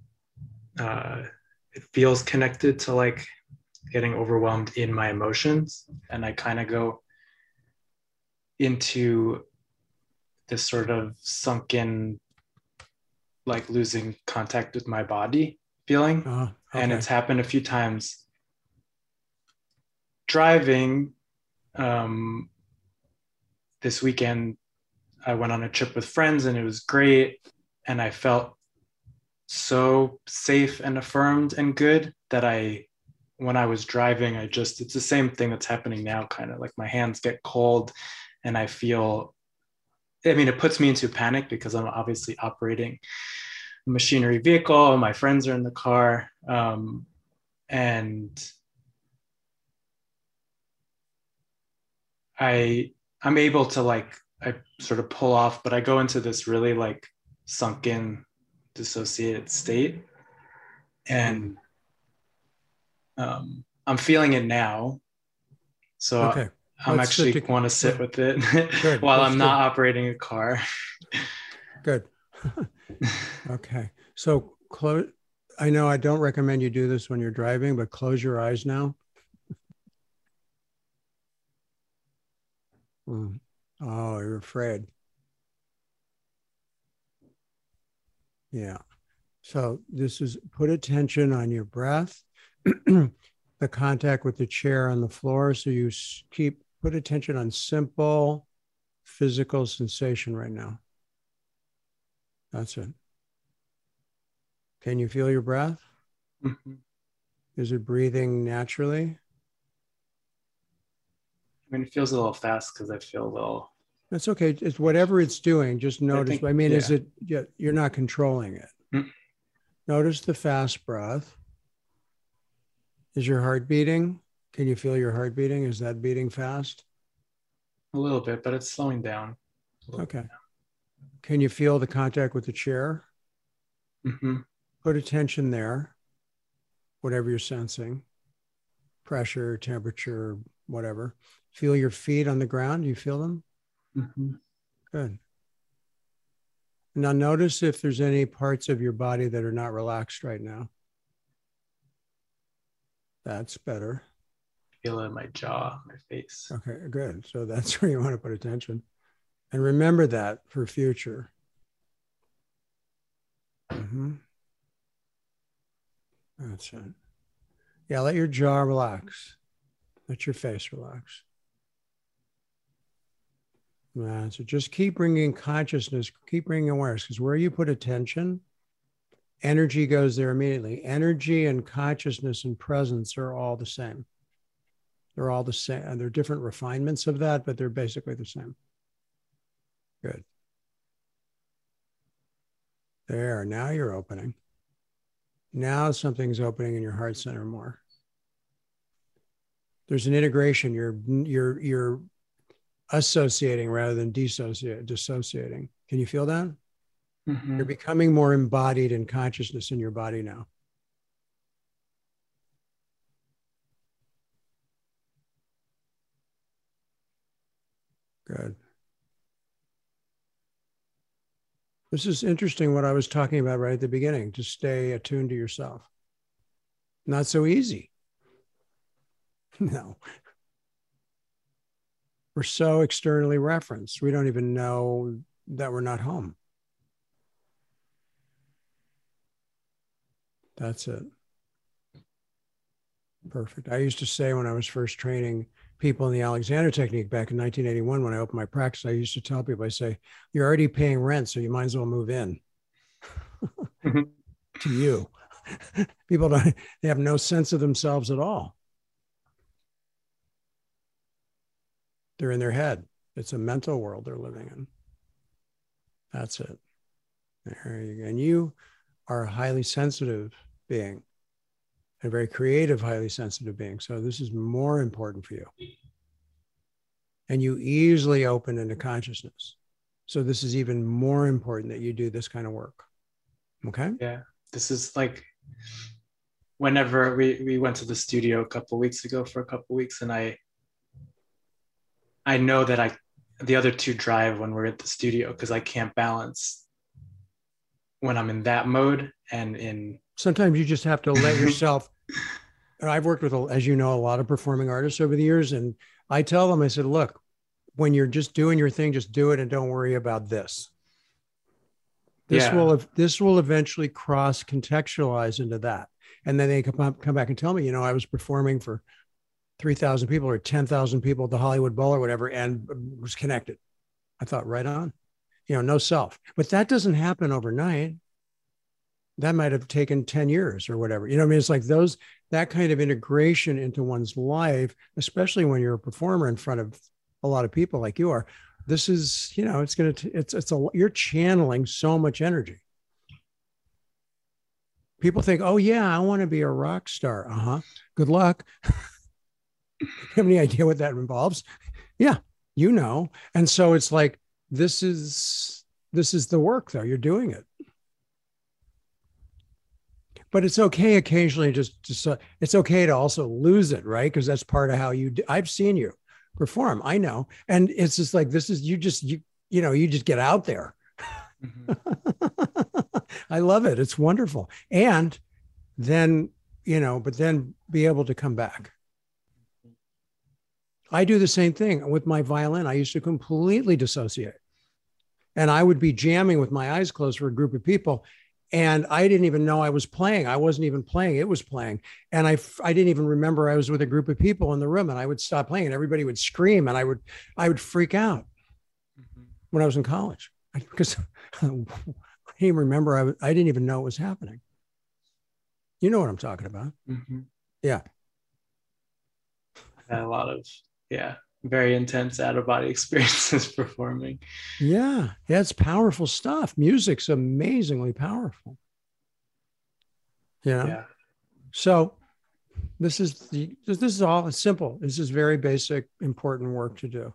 uh it feels connected to like getting overwhelmed in my emotions and i kind of go into this sort of sunken like losing contact with my body feeling uh, okay. and it's happened a few times driving um, this weekend i went on a trip with friends and it was great and i felt so safe and affirmed and good that i when I was driving, I just, it's the same thing that's happening now, kind of like my hands get cold and I feel I mean, it puts me into panic because I'm obviously operating a machinery vehicle. My friends are in the car, um, and I I'm able to like I sort of pull off, but I go into this really like sunken, dissociated state, and um, I'm feeling it now. So okay. I'm Let's actually want to sit with it while Let's I'm not operating a car. good. okay. So close. I know I don't recommend you do this when you're driving, but close your eyes now. Mm. Oh, you're afraid. Yeah. So this is put attention on your breath, the contact with the chair on the floor. So you keep put attention on simple physical sensation right now. That's it. Can you feel your breath? Mm-hmm. Is it breathing naturally? I mean, it feels a little fast because I feel a little. That's okay. It's whatever it's doing. Just notice. I, think, I mean, yeah. is it? You're not controlling it. Mm-hmm. Notice the fast breath. Is your heart beating? Can you feel your heart beating? Is that beating fast? A little bit, but it's slowing down. Okay. Can you feel the contact with the chair? Mm-hmm. Put attention there, whatever you're sensing pressure, temperature, whatever. Feel your feet on the ground. You feel them? Mm-hmm. Good. Now, notice if there's any parts of your body that are not relaxed right now. That's better. Feel it in my jaw, my face. Okay, good. So that's where you want to put attention. And remember that for future. Mm-hmm. That's it. Yeah, let your jaw relax. Let your face relax. So just keep bringing consciousness, keep bringing awareness, because where you put attention, energy goes there immediately. Energy and consciousness and presence are all the same. They're all the same. And they're different refinements of that, but they're basically the same. Good. There, now you're opening. Now something's opening in your heart center more. There's an integration. You're you're you're associating rather than dissociating. Can you feel that? Mm-hmm. You're becoming more embodied in consciousness in your body now. Good. This is interesting what I was talking about right at the beginning to stay attuned to yourself. Not so easy. No, we're so externally referenced. We don't even know that we're not home. That's it. Perfect. I used to say when I was first training people in the Alexander technique back in 1981, when I opened my practice, I used to tell people, I say, you're already paying rent, so you might as well move in mm-hmm. to you. people don't, they have no sense of themselves at all. They're in their head. It's a mental world they're living in. That's it. There you go. And you are highly sensitive being, a very creative, highly sensitive being. So this is more important for you. And you easily open into consciousness. So this is even more important that you do this kind of work. Okay. Yeah. This is like whenever we, we went to the studio a couple weeks ago for a couple weeks and I I know that I the other two drive when we're at the studio because I can't balance when I'm in that mode and in sometimes you just have to let yourself I've worked with as you know a lot of performing artists over the years and I tell them I said look when you're just doing your thing just do it and don't worry about this this yeah. will this will eventually cross contextualize into that and then they come, come back and tell me you know I was performing for 3,000 people or 10,000 people at the Hollywood Bowl or whatever and was connected. I thought, right on, you know, no self. But that doesn't happen overnight. That might have taken 10 years or whatever. You know, I mean, it's like those, that kind of integration into one's life, especially when you're a performer in front of a lot of people like you are, this is you know it's going to it's it's a you're channeling so much energy. People think oh yeah i want to be a rock star. Uh-huh. Good luck. Have any idea what that involves? Yeah you know. And so it's like this is this is the work though you're doing it but it's okay occasionally just just uh, it's okay to also lose it right because that's part of how you do. i've seen you perform i know and it's just like this is you just you you know you just get out there mm-hmm. i love it it's wonderful and then you know but then be able to come back i do the same thing with my violin i used to completely dissociate and i would be jamming with my eyes closed for a group of people and I didn't even know I was playing. I wasn't even playing; it was playing, and I I didn't even remember I was with a group of people in the room. And I would stop playing, and everybody would scream, and I would I would freak out mm-hmm. when I was in college because I didn't even remember I I didn't even know it was happening. You know what I'm talking about? Mm-hmm. Yeah. A lot of yeah very intense out of body experiences performing. Yeah, yeah, it's powerful stuff. Music's amazingly powerful. Know? Yeah. So this is the this is all simple. This is very basic, important work to do.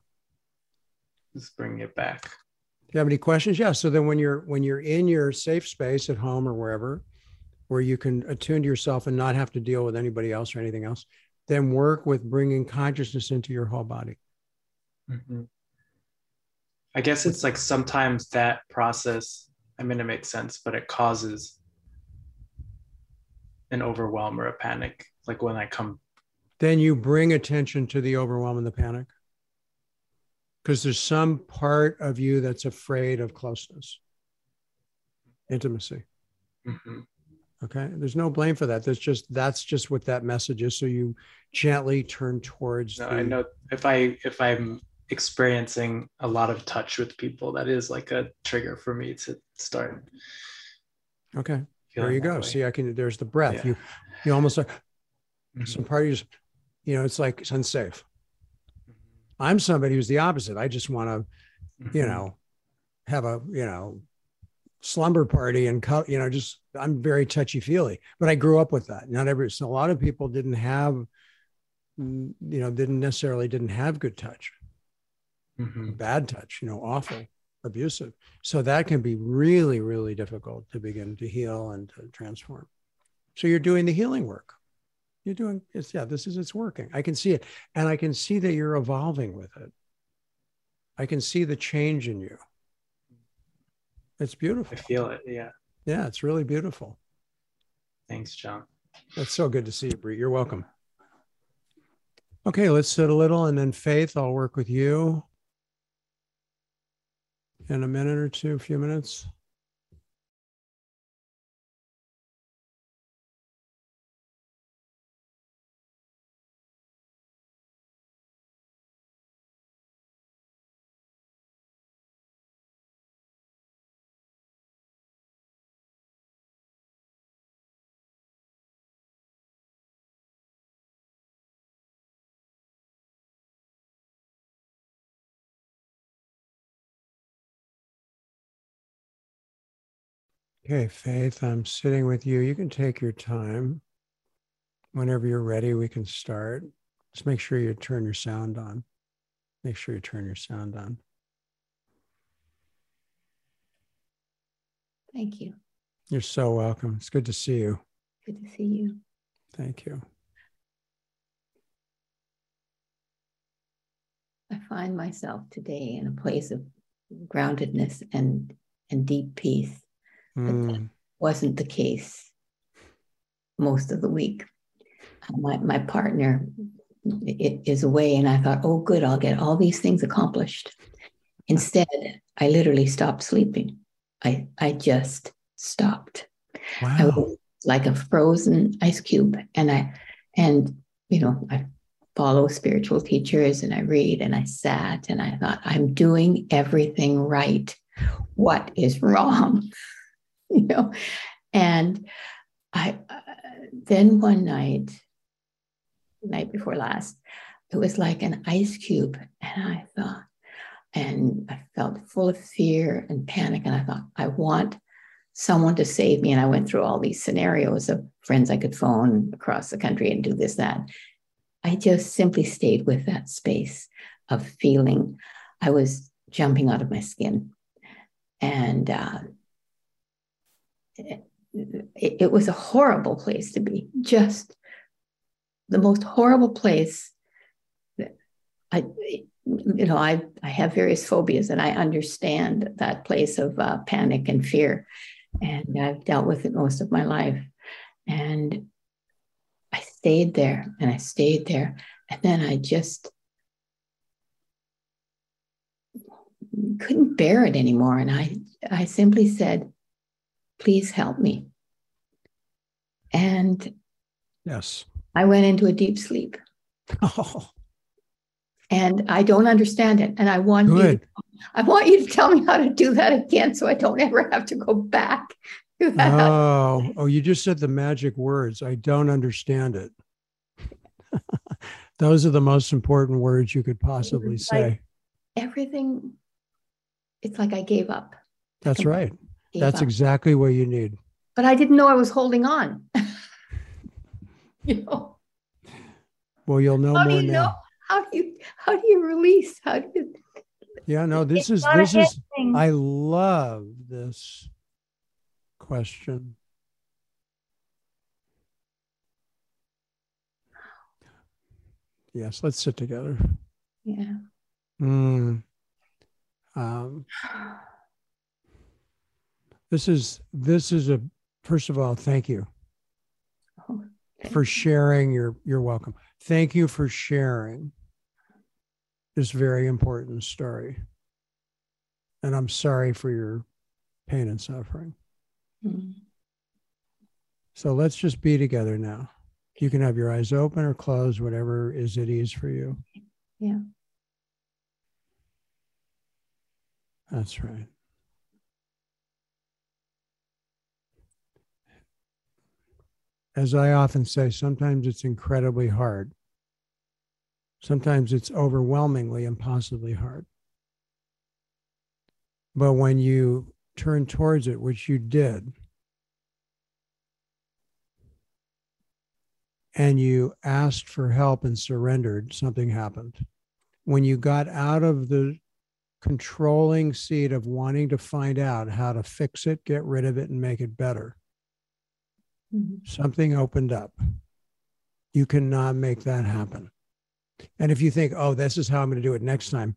Just bring it back. Do you have any questions? Yeah. So then when you're when you're in your safe space at home or wherever, where you can attune to yourself and not have to deal with anybody else or anything else, then work with bringing consciousness into your whole body. Mm-hmm. I guess it's like sometimes that process, I mean, it makes sense, but it causes an overwhelm or a panic. Like when I come. Then you bring attention to the overwhelm and the panic. Because there's some part of you that's afraid of closeness, intimacy. Mm-hmm. Okay. There's no blame for that. There's just that's just what that message is. So you gently turn towards. No, the... I know if I if I'm experiencing a lot of touch with people, that is like a trigger for me to start. Okay. There you go. Way. See, I can. There's the breath. Yeah. You you almost like mm-hmm. some parties. You know, it's like it's unsafe. Mm-hmm. I'm somebody who's the opposite. I just want to, mm-hmm. you know, have a you know slumber party and you know just i'm very touchy feely but i grew up with that. Not every so a lot of people didn't have mm, you know didn't necessarily didn't have good touch. Mm-hmm. bad touch you know awful abusive. So that can be really really difficult to begin to heal and to transform. So you're doing the healing work. You're doing it's yeah this is it's working. I can see it. And i can see that you're evolving with it. I can see the change in you it's beautiful. I feel it. Yeah. Yeah, it's really beautiful. Thanks, Jon. That's so good to see you, Bree. You're welcome. Okay, let's sit a little and then Faith, I'll work with you in a minute or two, a few minutes. Okay, Faith, I'm sitting with you. You can take your time. Whenever you're ready, we can start. Just make sure you turn your sound on. Make sure you turn your sound on. Thank you. You're so welcome. It's good to see you. Good to see you. Thank you. I find myself today in a place of groundedness and, and deep peace. Mm. But that wasn't the case most of the week. My, my partner is away, and I thought, oh, good, I'll get all these things accomplished. Instead, I literally stopped sleeping. I, I just stopped. Wow. I was like a frozen ice cube. And I, and, you know, I follow spiritual teachers and I read and I sat and I thought, I'm doing everything right. What is wrong? you know and i uh, then one night night before last it was like an ice cube and i thought and I felt full of fear and panic. And I thought, I want someone to save me. And I went through all these scenarios of friends I could phone across the country and do this, that. I just simply stayed with that space of feeling I was jumping out of my skin. And uh, it, it was a horrible place to be, just the most horrible place. I, you know, I, I have various phobias and I understand that place of uh, panic and fear. And I've dealt with it most of my life. And I stayed there and I stayed there. And then I just couldn't bear it anymore. And I, I simply said, please help me. And yes, I went into a deep sleep. Oh. And I don't understand it. And I want Good. you I want you to tell me how to do that again so I don't ever have to go back to that. Oh, oh, you just said the magic words. I don't understand it. Those are the most important words you could possibly say. Like everything, it's like I gave up. That's right. That's up. exactly what you need. But I didn't know I was holding on. you know. Well, you'll know how more now. Know? How do you how do you release? How do you Yeah, no, this is this is I love this question. Yes, let's sit together. Yeah. Mm. Um, this is this is a first of all, thank you oh, thank for sharing. You're you're welcome. Thank you for sharing this very important story. And I'm sorry for your pain and suffering. Mm-hmm. So let's just be together now. You can have your eyes open or closed, whatever is at ease for you. Yeah. That's right. As I often say, sometimes it's incredibly hard. Sometimes it's overwhelmingly impossibly hard. But when you turn towards it, which you did, and you asked for help and surrendered, something happened. When you got out of the controlling seat of wanting to find out how to fix it, get rid of it, and make it better, mm-hmm. something opened up. You cannot make that happen. And if you think, oh, this is how I'm going to do it next time,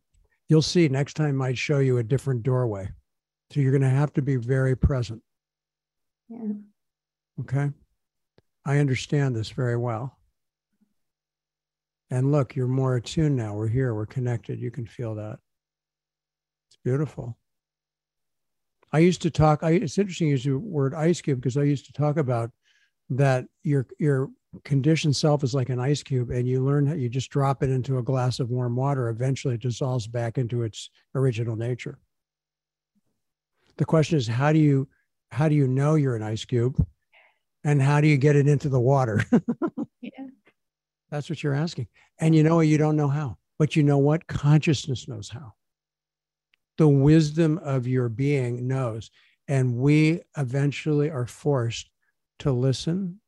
you'll see next time might show you a different doorway. So you're going to have to be very present. Yeah. Okay. I understand this very well. And look, you're more attuned now. We're here, we're connected. You can feel that. It's beautiful. I used to talk, I, it's interesting you use the word ice cube because I used to talk about that your your conditioned self is like an ice cube and you learn how you just drop it into a glass of warm water eventually it dissolves back into its original nature. The question is how do you how do you know you're an ice cube and how do you get it into the water? Yeah. that's what you're asking. And you know you don't know how but you know what? Consciousness knows how. The wisdom of your being knows. And we eventually are forced to listen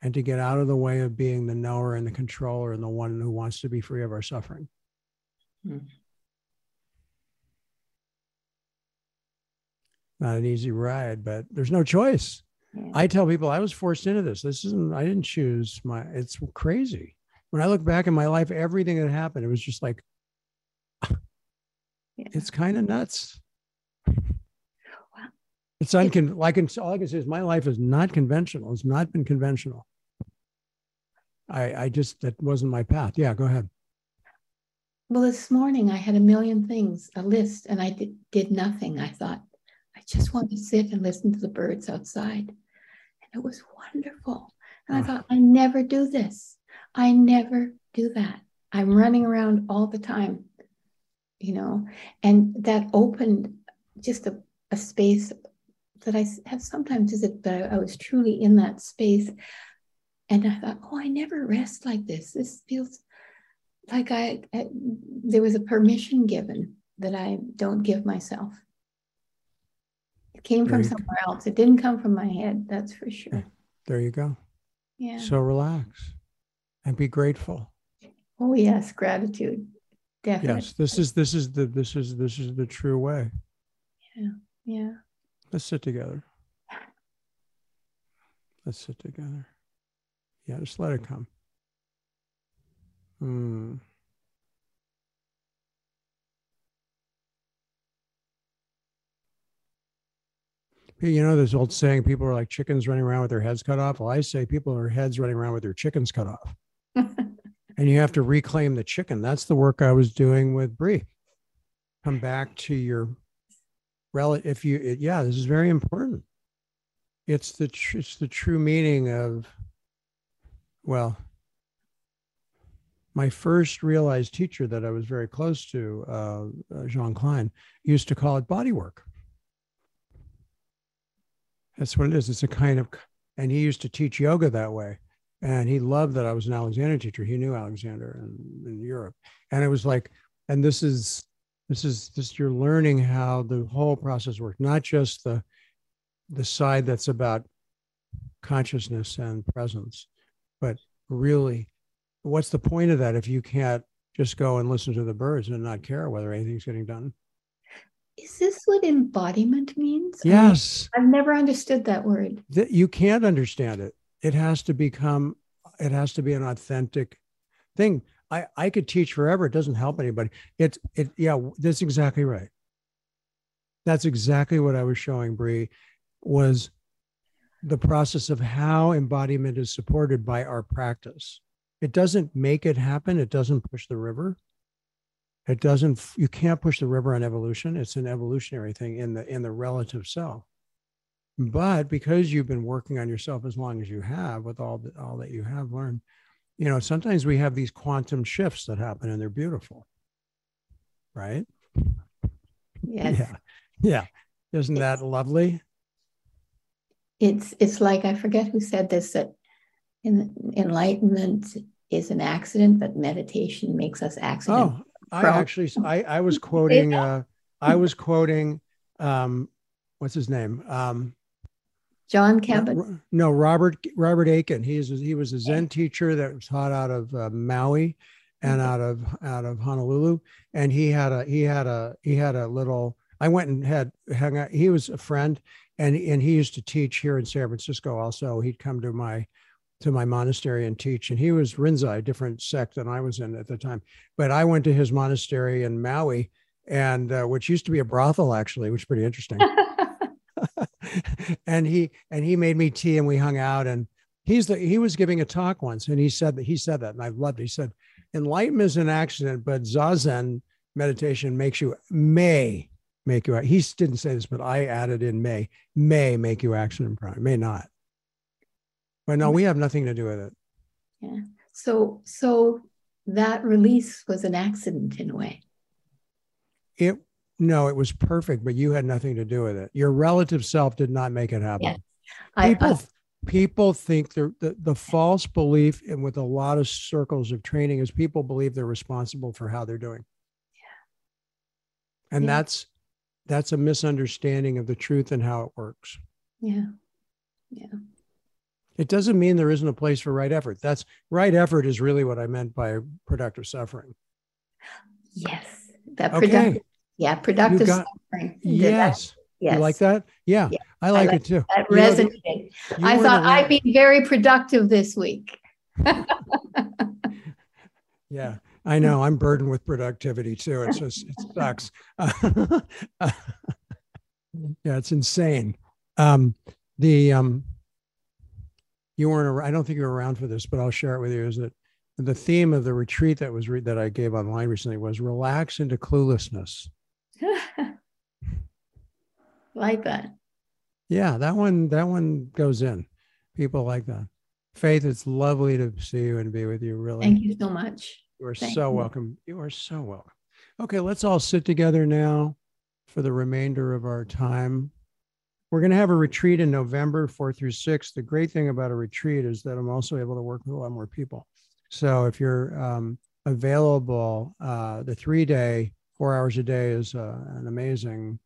and to get out of the way of being the knower and the controller and the one who wants to be free of our suffering. Hmm. Not an easy ride, but there's no choice. Yeah. I tell people I was forced into this. This isn't, I didn't choose my, it's crazy. When I look back in my life, everything that happened, it was just like, yeah. it's kind of nuts. It's uncon. Like all I can say is my life is not conventional. It's not been conventional. I I just that wasn't my path. Yeah, go ahead. Well, this morning I had a million things, a list, and I did, did nothing. I thought I just want to sit and listen to the birds outside, and it was wonderful. And I thought I never do this. I never do that. I'm running around all the time, you know, and that opened just a, a space that I have sometimes visited, but I, I was truly in that space. And I thought, oh, I never rest like this. This feels like I, I there was a permission given that I don't give myself. It came from somewhere go. else. It didn't come from my head, that's for sure. There you go. Yeah. So relax and be grateful. Oh yes, gratitude. Definitely. Yes, this is this is the this is this is the true way. Yeah. Yeah. Let's sit together. Let's sit together. Yeah, just let it come. Hmm. You know, this old saying, people are like chickens running around with their heads cut off. Well, I say people are heads running around with their chickens cut off. and you have to reclaim the chicken. That's the work I was doing with Brie. Come back to your relative. If you, it, yeah, this is very important. It's the tr- it's the true meaning of, well, my first realized teacher that I was very close to, uh, uh Jean Klein, used to call it body work. That's what it is. It's a kind of, and he used to teach yoga that way. And he loved that I was an Alexander teacher. He knew Alexander in, in Europe. And it was like, and this is, this is this you're learning how the whole process works, not just the the side that's about consciousness and presence, but really, what's the point of that if you can't just go and listen to the birds and not care whether anything's getting done? Is this what embodiment means? Yes. I have never understood that word. That you can't understand it. It has to become, it has to be an authentic thing. I, I could teach forever. It doesn't help anybody. It's it yeah, that's exactly right. That's exactly what I was showing Brie was the process of how embodiment is supported by our practice. It doesn't make it happen. It doesn't push the river. It doesn't. You can't push the river on evolution. It's an evolutionary thing in the in the relative self. But because you've been working on yourself as long as you have, with all that all that you have learned, you know sometimes we have these quantum shifts that happen, and they're beautiful, right? Yes. Yeah. Yeah. Isn't that lovely? It's it's like I forget who said this that in, enlightenment is an accident, but meditation makes us accident. Oh, I actually I I was quoting uh I was quoting um what's his name? Um Jon Kabat. No, Robert Robert Aitken. He is he was a Zen teacher that was taught out of uh, Maui and out of out of Honolulu and he had a he had a he had a little I went and had hung out he was a friend and and he used to teach here in San Francisco also he'd come to my to my monastery and teach. And he was Rinzai, a different sect than I was in at the time. But I went to his monastery in Maui, and uh, which used to be a brothel actually, which is pretty interesting. and he and he made me tea, and we hung out. And he's the he was giving a talk once, and he said that he said that, and I loved it. He said, "Enlightenment is an accident, but zazen meditation makes you may." Make you. He didn't say this, but I added in may may make you accident prone. May not but no, we have nothing to do with it. Yeah. So so that release was an accident in a way. It no, it was perfect, but you had nothing to do with it. Your relative self did not make it happen. Yes. People I, uh, people think the, the false belief and with a lot of circles of training is people believe they're responsible for how they're doing. Yeah. And yeah. that's that's a misunderstanding of the truth and how it works. Yeah. Yeah. It doesn't mean there isn't a place for right effort. That's right effort is really what I meant by productive suffering. Yes. That productive, okay. Yeah, productive got, suffering. Yes. Yes. You like that? Yeah. yeah. I, like I, like it too. That you resonated. Know, I thought I'd be very productive this week. yeah. I know I'm burdened with productivity too. It's just, it sucks. yeah, it's insane. Um, the, um, you weren't i don't think you were around for this but i'll share it with you is that the theme of the retreat that was re- that i gave online recently was relax into cluelessness like that yeah that one that one goes in people like that faith it's lovely to see you and be with you really thank you so much you are Thank so you. welcome you are so welcome okay let's all sit together now for the remainder of our time we're going to have a retreat in November, 4 through 6. The great thing about a retreat is that I'm also able to work with a lot more people. So if you're um, available. Uh, the three day, four hours a day is uh, an amazing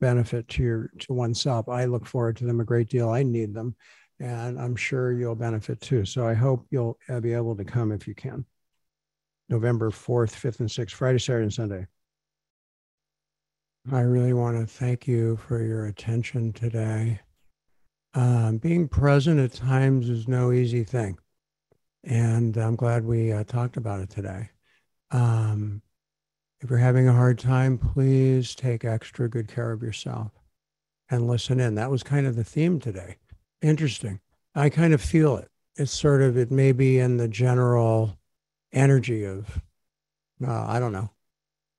benefit to your to oneself. I look forward to them a great deal. I need them, and I'm sure you'll benefit too. So I hope you'll uh, be able to come if you can. November 4th, 5th, and 6th, Friday, Saturday, and Sunday. I really want to thank you for your attention today. Um, being present at times is no easy thing. And I'm glad we uh, talked about it today. Um, if you're having a hard time, please take extra good care of yourself and listen in. That was kind of the theme today. Interesting. I kind of feel it. It's sort of, it may be in the general energy of, uh, I don't know,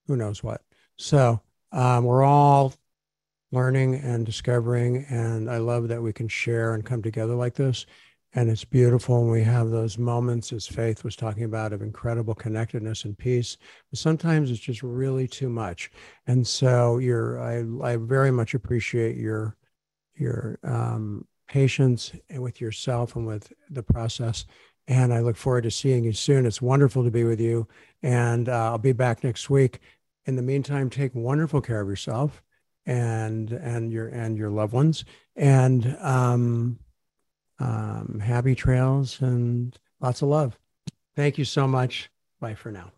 who knows what. So um, we're all learning and discovering, and I love that we can share and come together like this and it's beautiful when we have those moments as faith was talking about of incredible connectedness and peace. But sometimes it's just really too much. And so you're i, I very much appreciate your your um, patience with yourself and with the process. And i look forward to seeing you soon. It's wonderful to be with you. And uh, i'll be back next week. In the meantime take wonderful care of yourself and and your and your loved ones. And um um, happy trails and lots of love. Thank you so much. Bye for now.